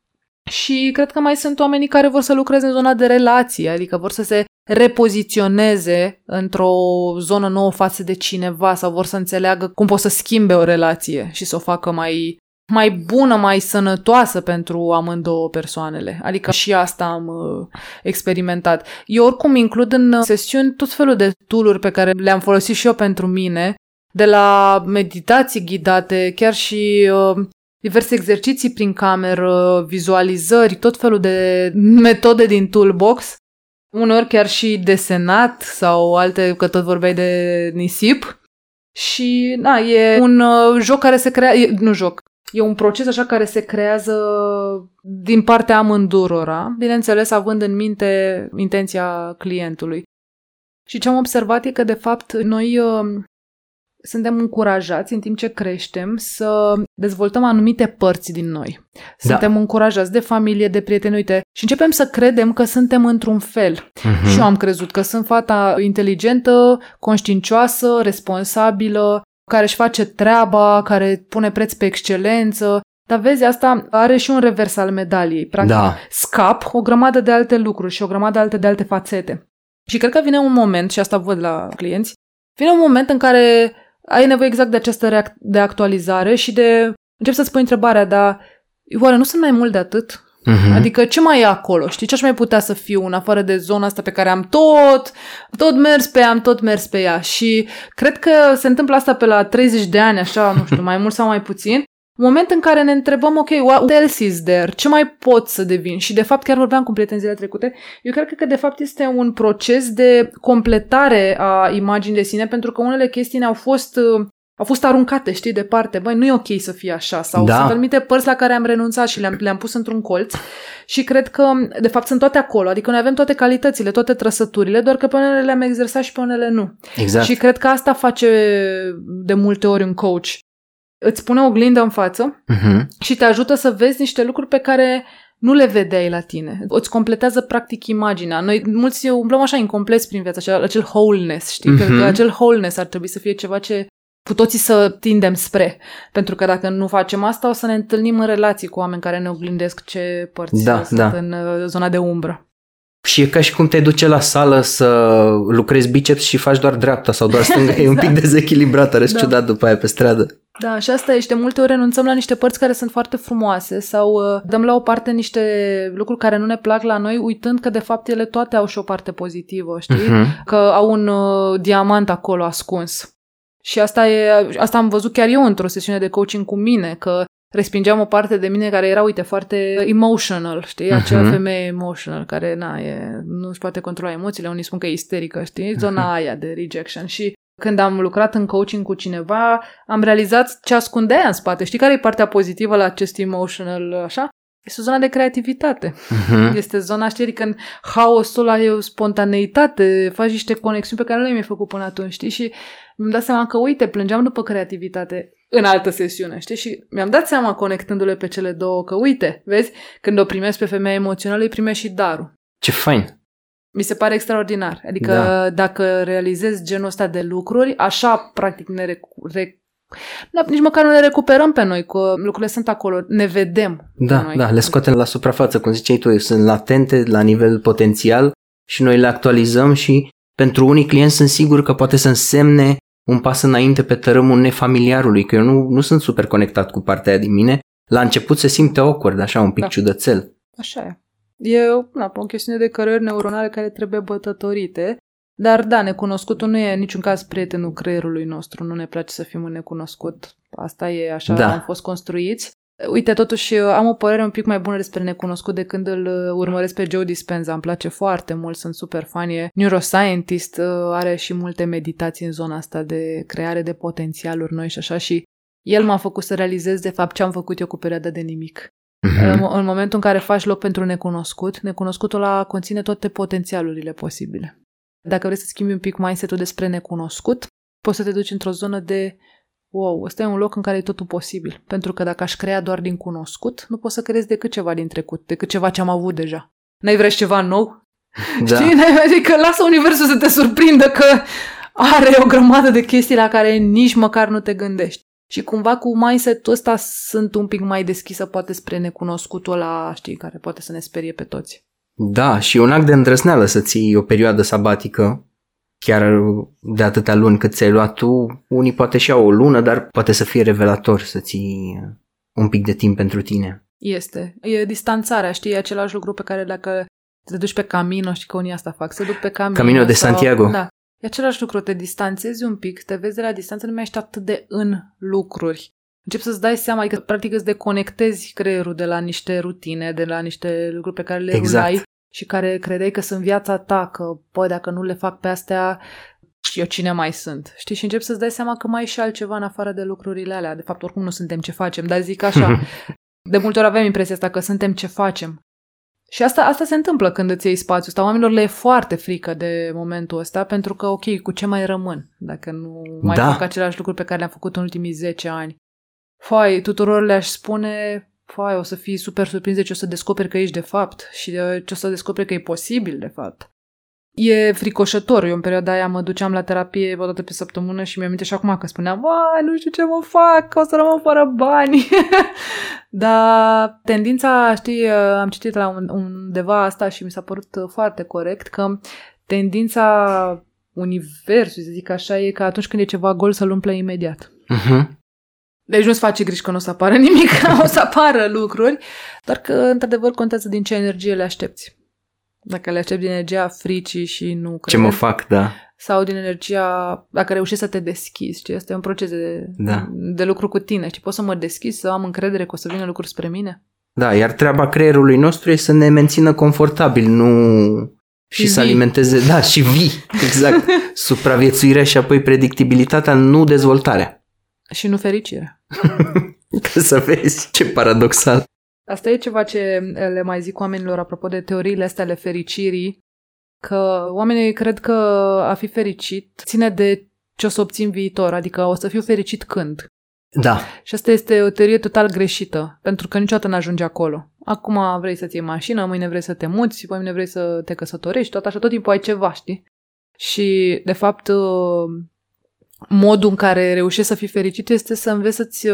Și cred că mai sunt oamenii care vor să lucreze în zona de relații, adică vor să se repoziționeze într-o zonă nouă față de cineva sau vor să înțeleagă cum pot să schimbe o relație și să o facă mai mai bună, mai sănătoasă pentru amândouă persoanele. Adică și asta am uh, experimentat. Eu oricum includ în sesiuni tot felul de tooluri pe care le-am folosit și eu pentru mine, de la meditații ghidate, chiar și uh, diverse exerciții prin cameră, vizualizări, tot felul de metode din toolbox, uneori chiar și desenat sau alte, că tot vorbeai de nisip. Și, da, e un uh, joc care se creează, nu joc, E un proces așa care se creează din partea amândurora, bineînțeles având în minte intenția clientului. Și ce am observat e că, de fapt, noi uh, suntem încurajați în timp ce creștem să dezvoltăm anumite părți din noi. Da. Suntem da. încurajați de familie, de prieteni, uite, și începem să credem că suntem într-un fel. Uh-huh. Și eu am crezut că sunt fata inteligentă, conștiincioasă, responsabilă, care își face treaba, care pune preț pe excelență. Dar vezi, asta are și un revers al medaliei. Practic, da. scap o grămadă de alte lucruri și o grămadă alte de alte fațete. Și cred că vine un moment, și asta văd la clienți, vine un moment în care ai nevoie exact de această react- de actualizare și de... Încep să-ți pui întrebarea, dar oare nu sunt mai mult de atât? Uh-huh. Adică ce mai e acolo? Știi ce aș mai putea să fiu în afară de zona asta pe care am tot, tot mers pe ea, am tot mers pe ea. Și cred că se întâmplă asta pe la 30 de ani, așa, nu știu, mai mult sau mai puțin. Moment în care ne întrebăm, ok, what else is there? Ce mai pot să devin? Și de fapt, chiar vorbeam cu prieteni zilele trecute, eu cred că de fapt este un proces de completare a imaginii de sine, pentru că unele chestii ne-au fost uh, au fost aruncate, știi, departe. Băi, nu e ok să fie așa. Sau Da. sunt anumite părți la care am renunțat și le-am, le-am pus într-un colț și cred că, de fapt, sunt toate acolo. Adică noi avem toate calitățile, toate trăsăturile, doar că pe unele le-am exersat și pe unele nu. Exact. Și cred că asta face de multe ori un coach. Îți pune o oglindă în față Mhm. și te ajută să vezi niște lucruri pe care nu le vedeai la tine. Îți completează practic imaginea. Noi mulți umblăm așa incompleți prin viață, acel, acel wholeness, știi? Mhm. Cred că acel wholeness ar trebui să fie ceva ce cu toții să tindem spre. Pentru că dacă nu facem asta, o să ne întâlnim în relații cu oameni care ne oglindesc ce părți Da, sunt da. în uh, zona de umbră. Și e ca și cum te duce la sală să lucrezi biceps și faci doar dreapta sau doar stânga. E un pic dezechilibrat, arăți Da. ciudat după aia pe stradă. Da, și asta e. Și de multe ori renunțăm la niște părți care sunt foarte frumoase sau uh, dăm la o parte niște lucruri care nu ne plac la noi, uitând că de fapt ele toate au și o parte pozitivă, știi? Mhm. Că au un uh, diamant acolo ascuns. Și asta, e, asta am văzut chiar eu într-o sesiune de coaching cu mine, că respingeam o parte de mine care era, uite, foarte emotional, știi? Acea Mhm. femeie emotional care, na, e, nu își poate controla emoțiile, unii spun că e isterică, știi? Zona aia de rejection. Și când am lucrat în coaching cu cineva, am realizat ce ascundea în spate. Știi care e partea pozitivă la acest emotional, așa? Este o zonă de creativitate. Mhm. Este zona, știi, adică în haosul ăla e o spontaneitate, faci niște conexiuni pe care nu le-ai mai făcut până atunci, știi? Și mi-am dat seama că, uite, plângeam după creativitate în altă sesiune, știi? Și mi-am dat seama, conectându-le pe cele două, că, uite, vezi, când o primesc pe femeia emoțională, îi primești și darul. Ce fain. Mi se pare extraordinar. Adică Da. dacă realizezi genul ăsta de lucruri, așa, practic, ne recu- re- da, nici măcar nu le recuperăm pe noi, că lucrurile sunt acolo, ne vedem. pe Da, noi. da, le scoatem la suprafață, cum ziceai tu, sunt latente la nivel potențial și noi le actualizăm și pentru unii clienți sunt sigur că poate să însemne un pas înainte pe tărâmul nefamiliarului, că eu nu, nu sunt super conectat cu partea aia din mine. La început se simte awkward, așa, un pic Da. ciudățel. Așa e. E na, o chestiune de cărări neuronale care trebuie bătătorite, dar da, necunoscutul nu e în niciun caz prietenul creierului nostru, nu ne place să fim un necunoscut. Asta e, așa Da. am fost construiți. Uite, totuși am o părere un pic mai bună despre necunoscut de când îl uh, urmăresc pe Joe Dispenza. Îmi place foarte mult, sunt super fan. E neuroscientist, uh, are și multe meditații în zona asta de creare de potențialuri noi și așa și el m-a făcut să realizez de fapt ce am făcut eu cu perioada de nimic. În, Mhm. mo- în momentul în care faci loc pentru necunoscut, necunoscutul ăla conține toate potențialurile posibile. Dacă vrei să schimbi un pic mindset-ul despre necunoscut, poți să te duci într-o zonă de wow, ăsta e un loc în care e totul posibil. Pentru că dacă aș crea doar din cunoscut, nu poți să creezi decât ceva din trecut, decât ceva ce am avut deja. N-ai vrea și ceva nou? Da. Știi? Adică lasă universul să te surprindă că are o grămadă de chestii la care nici măcar nu te gândești. Și cumva cu mindset-ul ăsta sunt un pic mai deschisă poate spre necunoscutul ăla, știi, care poate să ne sperie pe toți. Da, și e un act de îndrăzneală să ții o perioadă sabatică, chiar de atâtea luni cât ți-ai luat tu. Unii poate și au o lună, dar poate să fie revelator să ții un pic de timp pentru tine. Este. E distanțarea, știi, e același lucru pe care dacă te duci pe Camino, știi că unii asta fac, se duc pe Camino. Camino de sau, Santiago. Da. E același lucru, te distanțezi un pic, te vezi de la distanță, nu mai ești atât de în lucruri. Începi să-ți dai seama, adică practic îți deconectezi creierul de la niște rutine, de la niște lucruri pe care le Exact. rulai și care credeai că sunt viața ta, că, băi, dacă nu le fac pe astea, eu cine mai sunt? Știi? Și începi să-ți dai seama că mai e și altceva în afară de lucrurile alea. De fapt, oricum nu suntem ce facem, dar zic așa, de multe ori avem impresia asta că suntem ce facem. Și asta, asta se întâmplă când îți iei spațiu ăsta. Oamenilor le e foarte frică de momentul ăsta pentru că, ok, cu ce mai rămân dacă nu mai Da. fac același lucruri pe care le-am făcut în ultimii 10 ani? Fai, tuturor le-aș spune, fai, o să fii super surprins de ce o să descoperi că ești de fapt și de ce o să descoperi că e posibil de fapt. E fricoșător. Eu în perioada aia mă duceam la terapie o dată pe săptămână și mi-am și acum că spuneam, vai, nu știu ce mă fac, o să rămân fără bani. Dar tendința, știi, am citit la un- undeva asta și mi s-a părut foarte corect că tendința universului, să zic așa, e că atunci când e ceva gol să-l umple imediat. Mhm. Deci nu-ți face griji că nu o să apară nimic, o să apară lucruri, doar că, într-adevăr, contează din ce energie le aștepți. Dacă le aștepți din energia fricii și nu Ce crezi, mă fac, da. sau din energia, dacă reușești să te deschizi, știi, este un proces de, Da. de lucru cu tine, știi, poți să mă deschizi, să am încredere că o să vină lucruri spre mine. Da, iar treaba creierului nostru e să ne mențină confortabil, nu și, Și să vii. alimenteze, da, și vii, exact, supraviețuirea și apoi predictibilitatea, nu dezvoltarea. Și nu fericire. Ca să vezi ce paradoxal. Asta e ceva ce le mai zic oamenilor apropo de teoriile astea ale fericirii, că oamenii cred că a fi fericit ține de ce o să obțin viitor, adică o să fiu fericit când. Da. Și asta este o teorie total greșită, pentru că niciodată n-ajungi acolo. Acum vrei să-ți iei mașină, mâine vrei să te muți, mâine vrei să te căsătorești, tot așa, tot timpul ai ceva, știi? Și, de fapt, modul în care reușești să fii fericit este să înveți să-ți,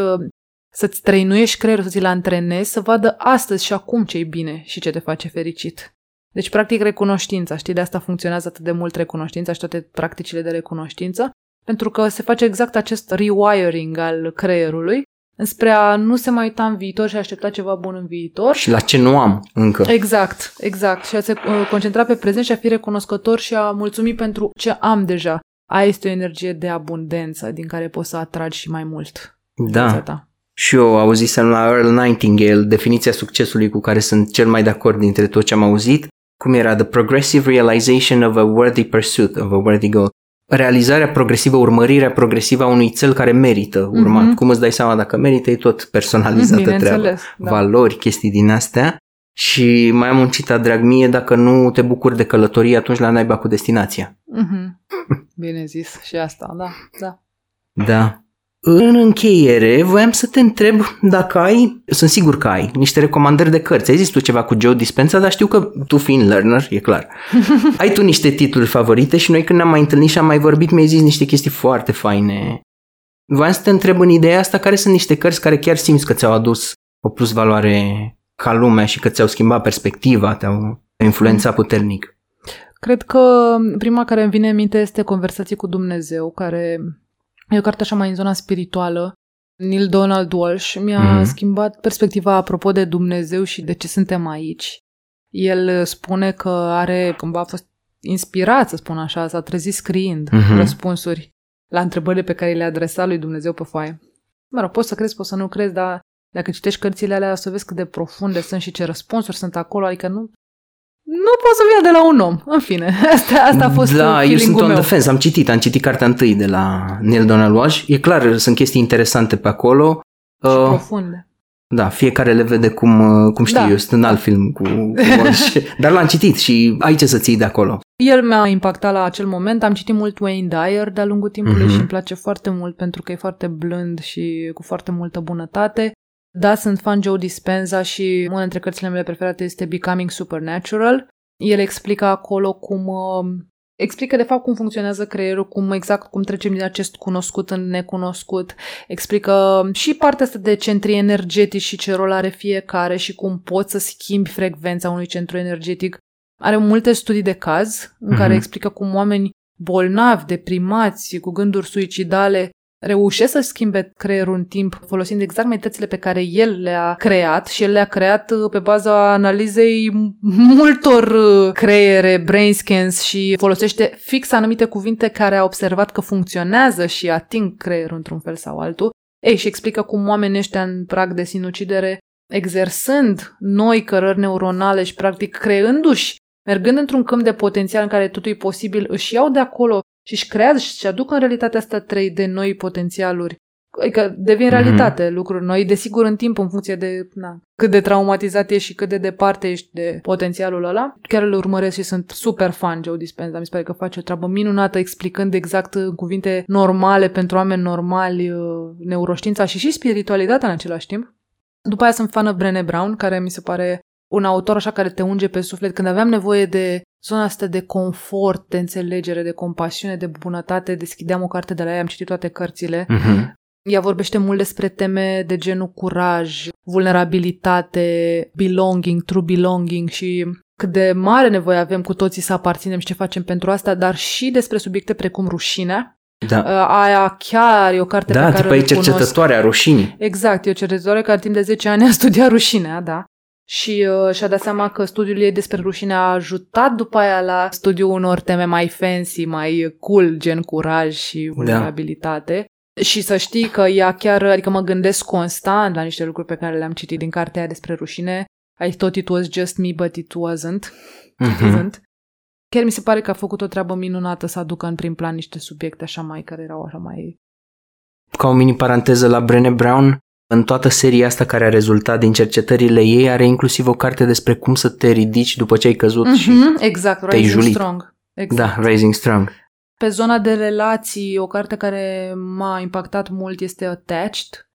să-ți trăinuiești creierul, să ți-l antrenezi, să vadă astăzi și acum ce e bine și ce te face fericit. Deci, practic, recunoștința, știi, de asta funcționează atât de mult recunoștința și toate practicile de recunoștință, pentru că se face exact acest rewiring al creierului înspre a nu se mai uita în viitor și a aștepta ceva bun în viitor. Și la ce nu am încă. Exact, exact. Și a se uh, concentra pe prezent și a fi recunoscător și a mulțumi pentru ce am deja. Aia este o energie de abundență din care poți să atragi și mai mult. Da. Ta. Și eu auzisem la Earl Nightingale definiția succesului cu care sunt cel mai de acord dintre tot ce am auzit. Cum era? The progressive realization of a worthy pursuit of a worthy goal realizarea progresivă, urmărirea progresivă a unui cel care merită urmat. Mm-hmm. Cum îți dai seama dacă merită, e tot personalizată treaba. Da. Valori, chestii din astea. Și mai am un citat, drag mie, dacă nu te bucuri de călătorie, atunci la naiba cu destinația. Mm-hmm. Bine zis și asta, da, da. Da. În încheiere, voiam să te întreb dacă ai, sunt sigur că ai, niște recomandări de cărți. Ai zis tu ceva cu Joe Dispenza, dar știu că tu fiind learner, e clar. ai tu niște titluri favorite și noi când ne-am mai întâlnit și am mai vorbit, mi-ai zis niște chestii foarte faine. Voiam să te întreb în ideea asta care sunt niște cărți care chiar simți că ți-au adus o plus valoare ca lumea și că ți-au schimbat perspectiva, te-au influențat puternic. Cred că prima care îmi vine în minte este Conversații cu Dumnezeu, care E o carte așa mai în zona spirituală. Neil Donald Walsh mi-a mm-hmm. schimbat perspectiva apropo de Dumnezeu și de ce suntem aici. El spune că are, cumva a fost inspirat, să spun așa, s-a trezit scriind mm-hmm. răspunsuri la întrebările pe care le-a adresat lui Dumnezeu pe foaie. Mă rog, poți să crezi, poți să nu crezi, dar dacă citești cărțile alea, o să vezi cât de profunde sunt și ce răspunsuri sunt acolo, adică nu, nu pot să vină de la un om. În fine, asta, asta a fost Da, eu sunt on meu. defense. Am citit, am citit cartea întâi de la Neil Donald Walsh. E clar, sunt chestii interesante pe acolo. Și uh, profunde. Da, fiecare le vede cum, uh, cum știu da. eu, sunt în alt film cu, cu Walsh, dar l-am citit și ai ce să ții de acolo. El mi-a impactat la acel moment, am citit mult Wayne Dyer de-a lungul timpului mm-hmm. și îmi place foarte mult pentru că e foarte blând și cu foarte multă bunătate. Da, sunt fan Joe Dispenza și una dintre cărțile mele preferate este Becoming Supernatural. El explică acolo cum uh, explică de fapt cum funcționează creierul, cum exact cum trecem din acest cunoscut în necunoscut, explică și partea asta de centri energetici și ce rol are fiecare și cum poți să schimbi frecvența unui centru energetic. Are multe studii de caz în mm-hmm. care explică cum oameni bolnavi, deprimați, cu gânduri suicidale, reușesc să schimbe creierul în timp folosind exact metodele pe care el le-a creat și el le-a creat uh, pe baza analizei multor uh, creiere, brain scans și folosește fix anumite cuvinte care a observat că funcționează și ating creierul într-un fel sau altul. Ei, și explică cum oamenii ăștia în prag de sinucidere, exersând noi cărări neuronale și practic creându-și mergând într-un câmp de potențial în care totul e posibil, își iau de acolo și își creează și își aduc în realitatea asta trei de noi potențialuri. Adică devin mm-hmm. realitate lucruri noi, desigur în timp, în funcție de na, cât de traumatizat ești și cât de departe ești de potențialul ăla. Chiar îl urmăresc și sunt super fan Joe Dispenza. Mi se pare că face o treabă minunată explicând exact în cuvinte normale pentru oameni normali uh, neuroștiința și și spiritualitatea în același timp. După aia sunt fană Brené Brown, care mi se pare un autor așa care te unge pe suflet. Când aveam nevoie de zona asta de confort, de înțelegere, de compasiune, de bunătate, deschideam o carte de la ea, am citit toate cărțile. Uh-huh. Ea vorbește mult despre teme de genul curaj, vulnerabilitate, belonging, true belonging și cât de mare nevoie avem cu toții să aparținem și ce facem pentru asta, dar și despre subiecte precum rușinea. Da. Uh, aia chiar e o carte da, pe care o e cercetătoarea rușinii. Exact, e o cercetătoare care timp de 10 ani a studiat rușinea, da și uh, și-a dat seama că studiul ei despre rușine a ajutat după aia la studiul unor teme mai fancy, mai cool, gen curaj și da. vulnerabilitate. Da. Și să știi că ea chiar, adică mă gândesc constant la niște lucruri pe care le-am citit din cartea aia despre rușine. I thought it was just me, but it wasn't. Mm-hmm. It mhm. isn't. Chiar mi se pare că a făcut o treabă minunată să aducă în prim plan niște subiecte așa mai, care erau așa mai ca o mini paranteză la Brené Brown, în toată seria asta care a rezultat din cercetările ei, are inclusiv o carte despre cum să te ridici după ce ai căzut mm-hmm, și exact, te-ai Rising julit. Strong. Exact. Da, Rising Strong. Pe zona de relații, o carte care m-a impactat mult este Attached,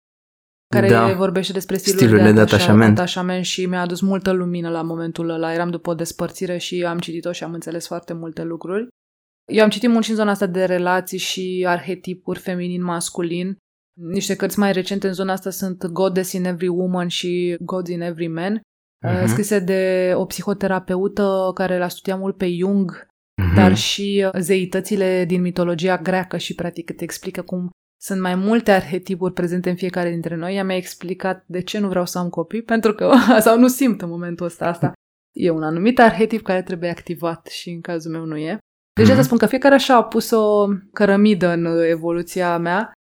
care Da. vorbește despre stilul Stilurile de, de atașa- atașament. atașament și mi-a adus multă lumină la momentul ăla. Eram după o despărțire și am citit-o și am înțeles foarte multe lucruri. Eu am citit mult și în zona asta de relații și arhetipuri feminin-masculin. Niște cărți mai recente în zona asta sunt Goddess in Every Woman și God in Every Man, Mhm. uh scrise de o psihoterapeută care l-a studiat mult pe Jung, Mhm. dar și uh, zeitățile din mitologia greacă și practic te explică cum sunt mai multe arhetipuri prezente în fiecare dintre noi. Ea mi-a explicat de ce nu vreau să am copii, pentru că, sau nu simt în momentul ăsta asta. E un anumit arhetip care trebuie activat și în cazul meu nu e. Deci Mhm. să spun că fiecare așa a pus o cărămidă în uh, evoluția mea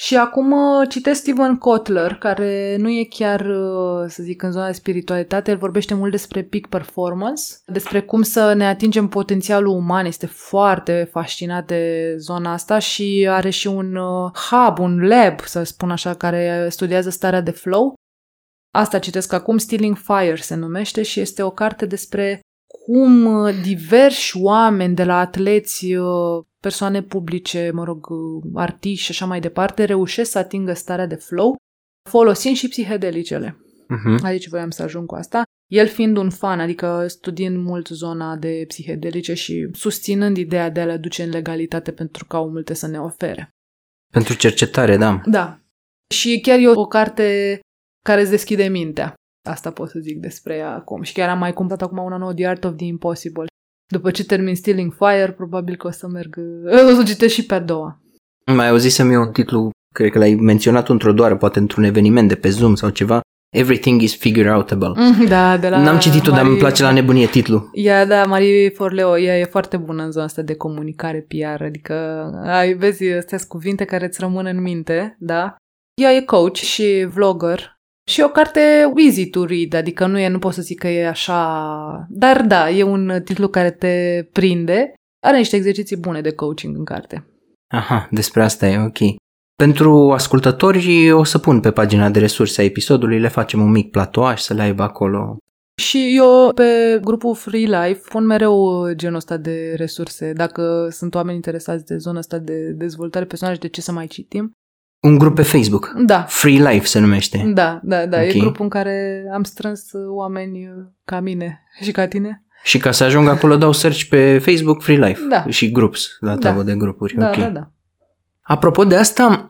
și acum uh, citesc Steven Kotler, care nu e chiar, uh, să zic, în zona de spiritualitate, el vorbește mult despre peak performance, despre cum să ne atingem potențialul uman, este foarte fascinat de zona asta și are și un uh, hub, un lab, să spun așa, care studiază starea de flow. Asta citesc acum, Stealing Fire se numește și este o carte despre cum uh, diversi oameni de la atleți, uh, persoane publice, mă rog, uh, artiști și așa mai departe, reușesc să atingă starea de flow folosind și psihedelicele. Mhm. Aici voiam să ajung cu asta. El fiind un fan, adică studiind mult zona de psihedelice și susținând ideea de a le aduce în legalitate pentru că au multe să ne ofere. Pentru cercetare, da. Da. Și chiar e o carte care îți deschide mintea. Asta pot să zic despre ea acum. Și chiar am mai cumpărat acum una nouă, The Art of the Impossible. După ce termin Stealing Fire, probabil că o să merg... O să o citesc și pe a doua. Mai auzisem eu un titlu, cred că l-ai menționat într-o doară, poate într-un eveniment de pe Zoom sau ceva. Everything is figure outable. Da, de la N-am citit-o, dar Marie- îmi place la nebunie titlul. Ea, da, Marie Forleo, ea e foarte bună în zona asta de comunicare PR, adică, ai, vezi, astea sunt cuvinte care îți rămân în minte, da? Ea e coach și vlogger și e o carte easy to read, adică nu e, nu pot să zic că e așa, dar da, e un titlu care te prinde, are niște exerciții bune de coaching în carte. Aha, despre asta e, ok. Pentru ascultători o să pun pe pagina de resurse a episodului, le facem un mic platoaș să le aibă acolo. Și eu pe grupul Free Life pun mereu genul ăsta de resurse, dacă sunt oameni interesați de zona asta de dezvoltare personală și de ce să mai citim. Un grup pe Facebook. Da, Free Life se numește. Da, da, da. Ok. E grupul în care am strâns uh, oameni uh, ca mine și ca tine. Și ca să ajung acolo dau search pe Facebook Free Life. Da. Și groups, la Da. tabă de grupuri. Da, ok. da, da. Apropo de asta,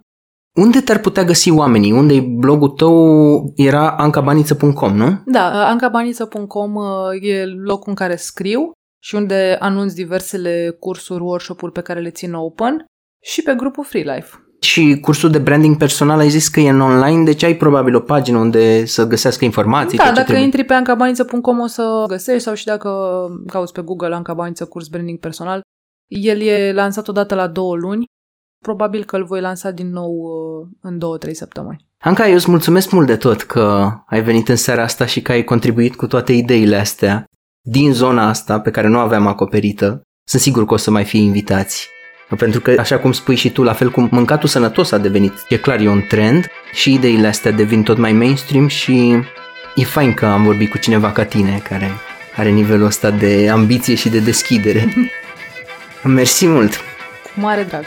unde te-ar putea găsi oamenii? Unde e blogul tău? Era ancabaniță.com, nu? Da, uh, ancabaniță.com uh, e locul în care scriu și unde anunț diversele cursuri, workshop-uri pe care le țin open și pe grupul Free Life. Și cursul de branding personal ai zis că e în online, deci ai probabil o pagină unde să găsească informații. Da, tot ce dacă trebuie. intri pe ancabaniță.com o să găsești sau și dacă cauți pe Google Ancabaniță curs branding personal. El e lansat odată la două luni. Probabil că îl voi lansa din nou uh, în două-trei săptămâni. Anca, eu îți mulțumesc mult de tot că ai venit în seara asta și că ai contribuit cu toate ideile astea din zona asta pe care nu aveam acoperită. Sunt sigur că o să mai fie invitați. Pentru că, așa cum spui și tu, la fel cum mâncatul sănătos a devenit, e clar, e un trend și ideile astea devin tot mai mainstream și e fain că am vorbit cu cineva ca tine care are nivelul ăsta de ambiție și de deschidere. Mersi mult! Cu mare drag!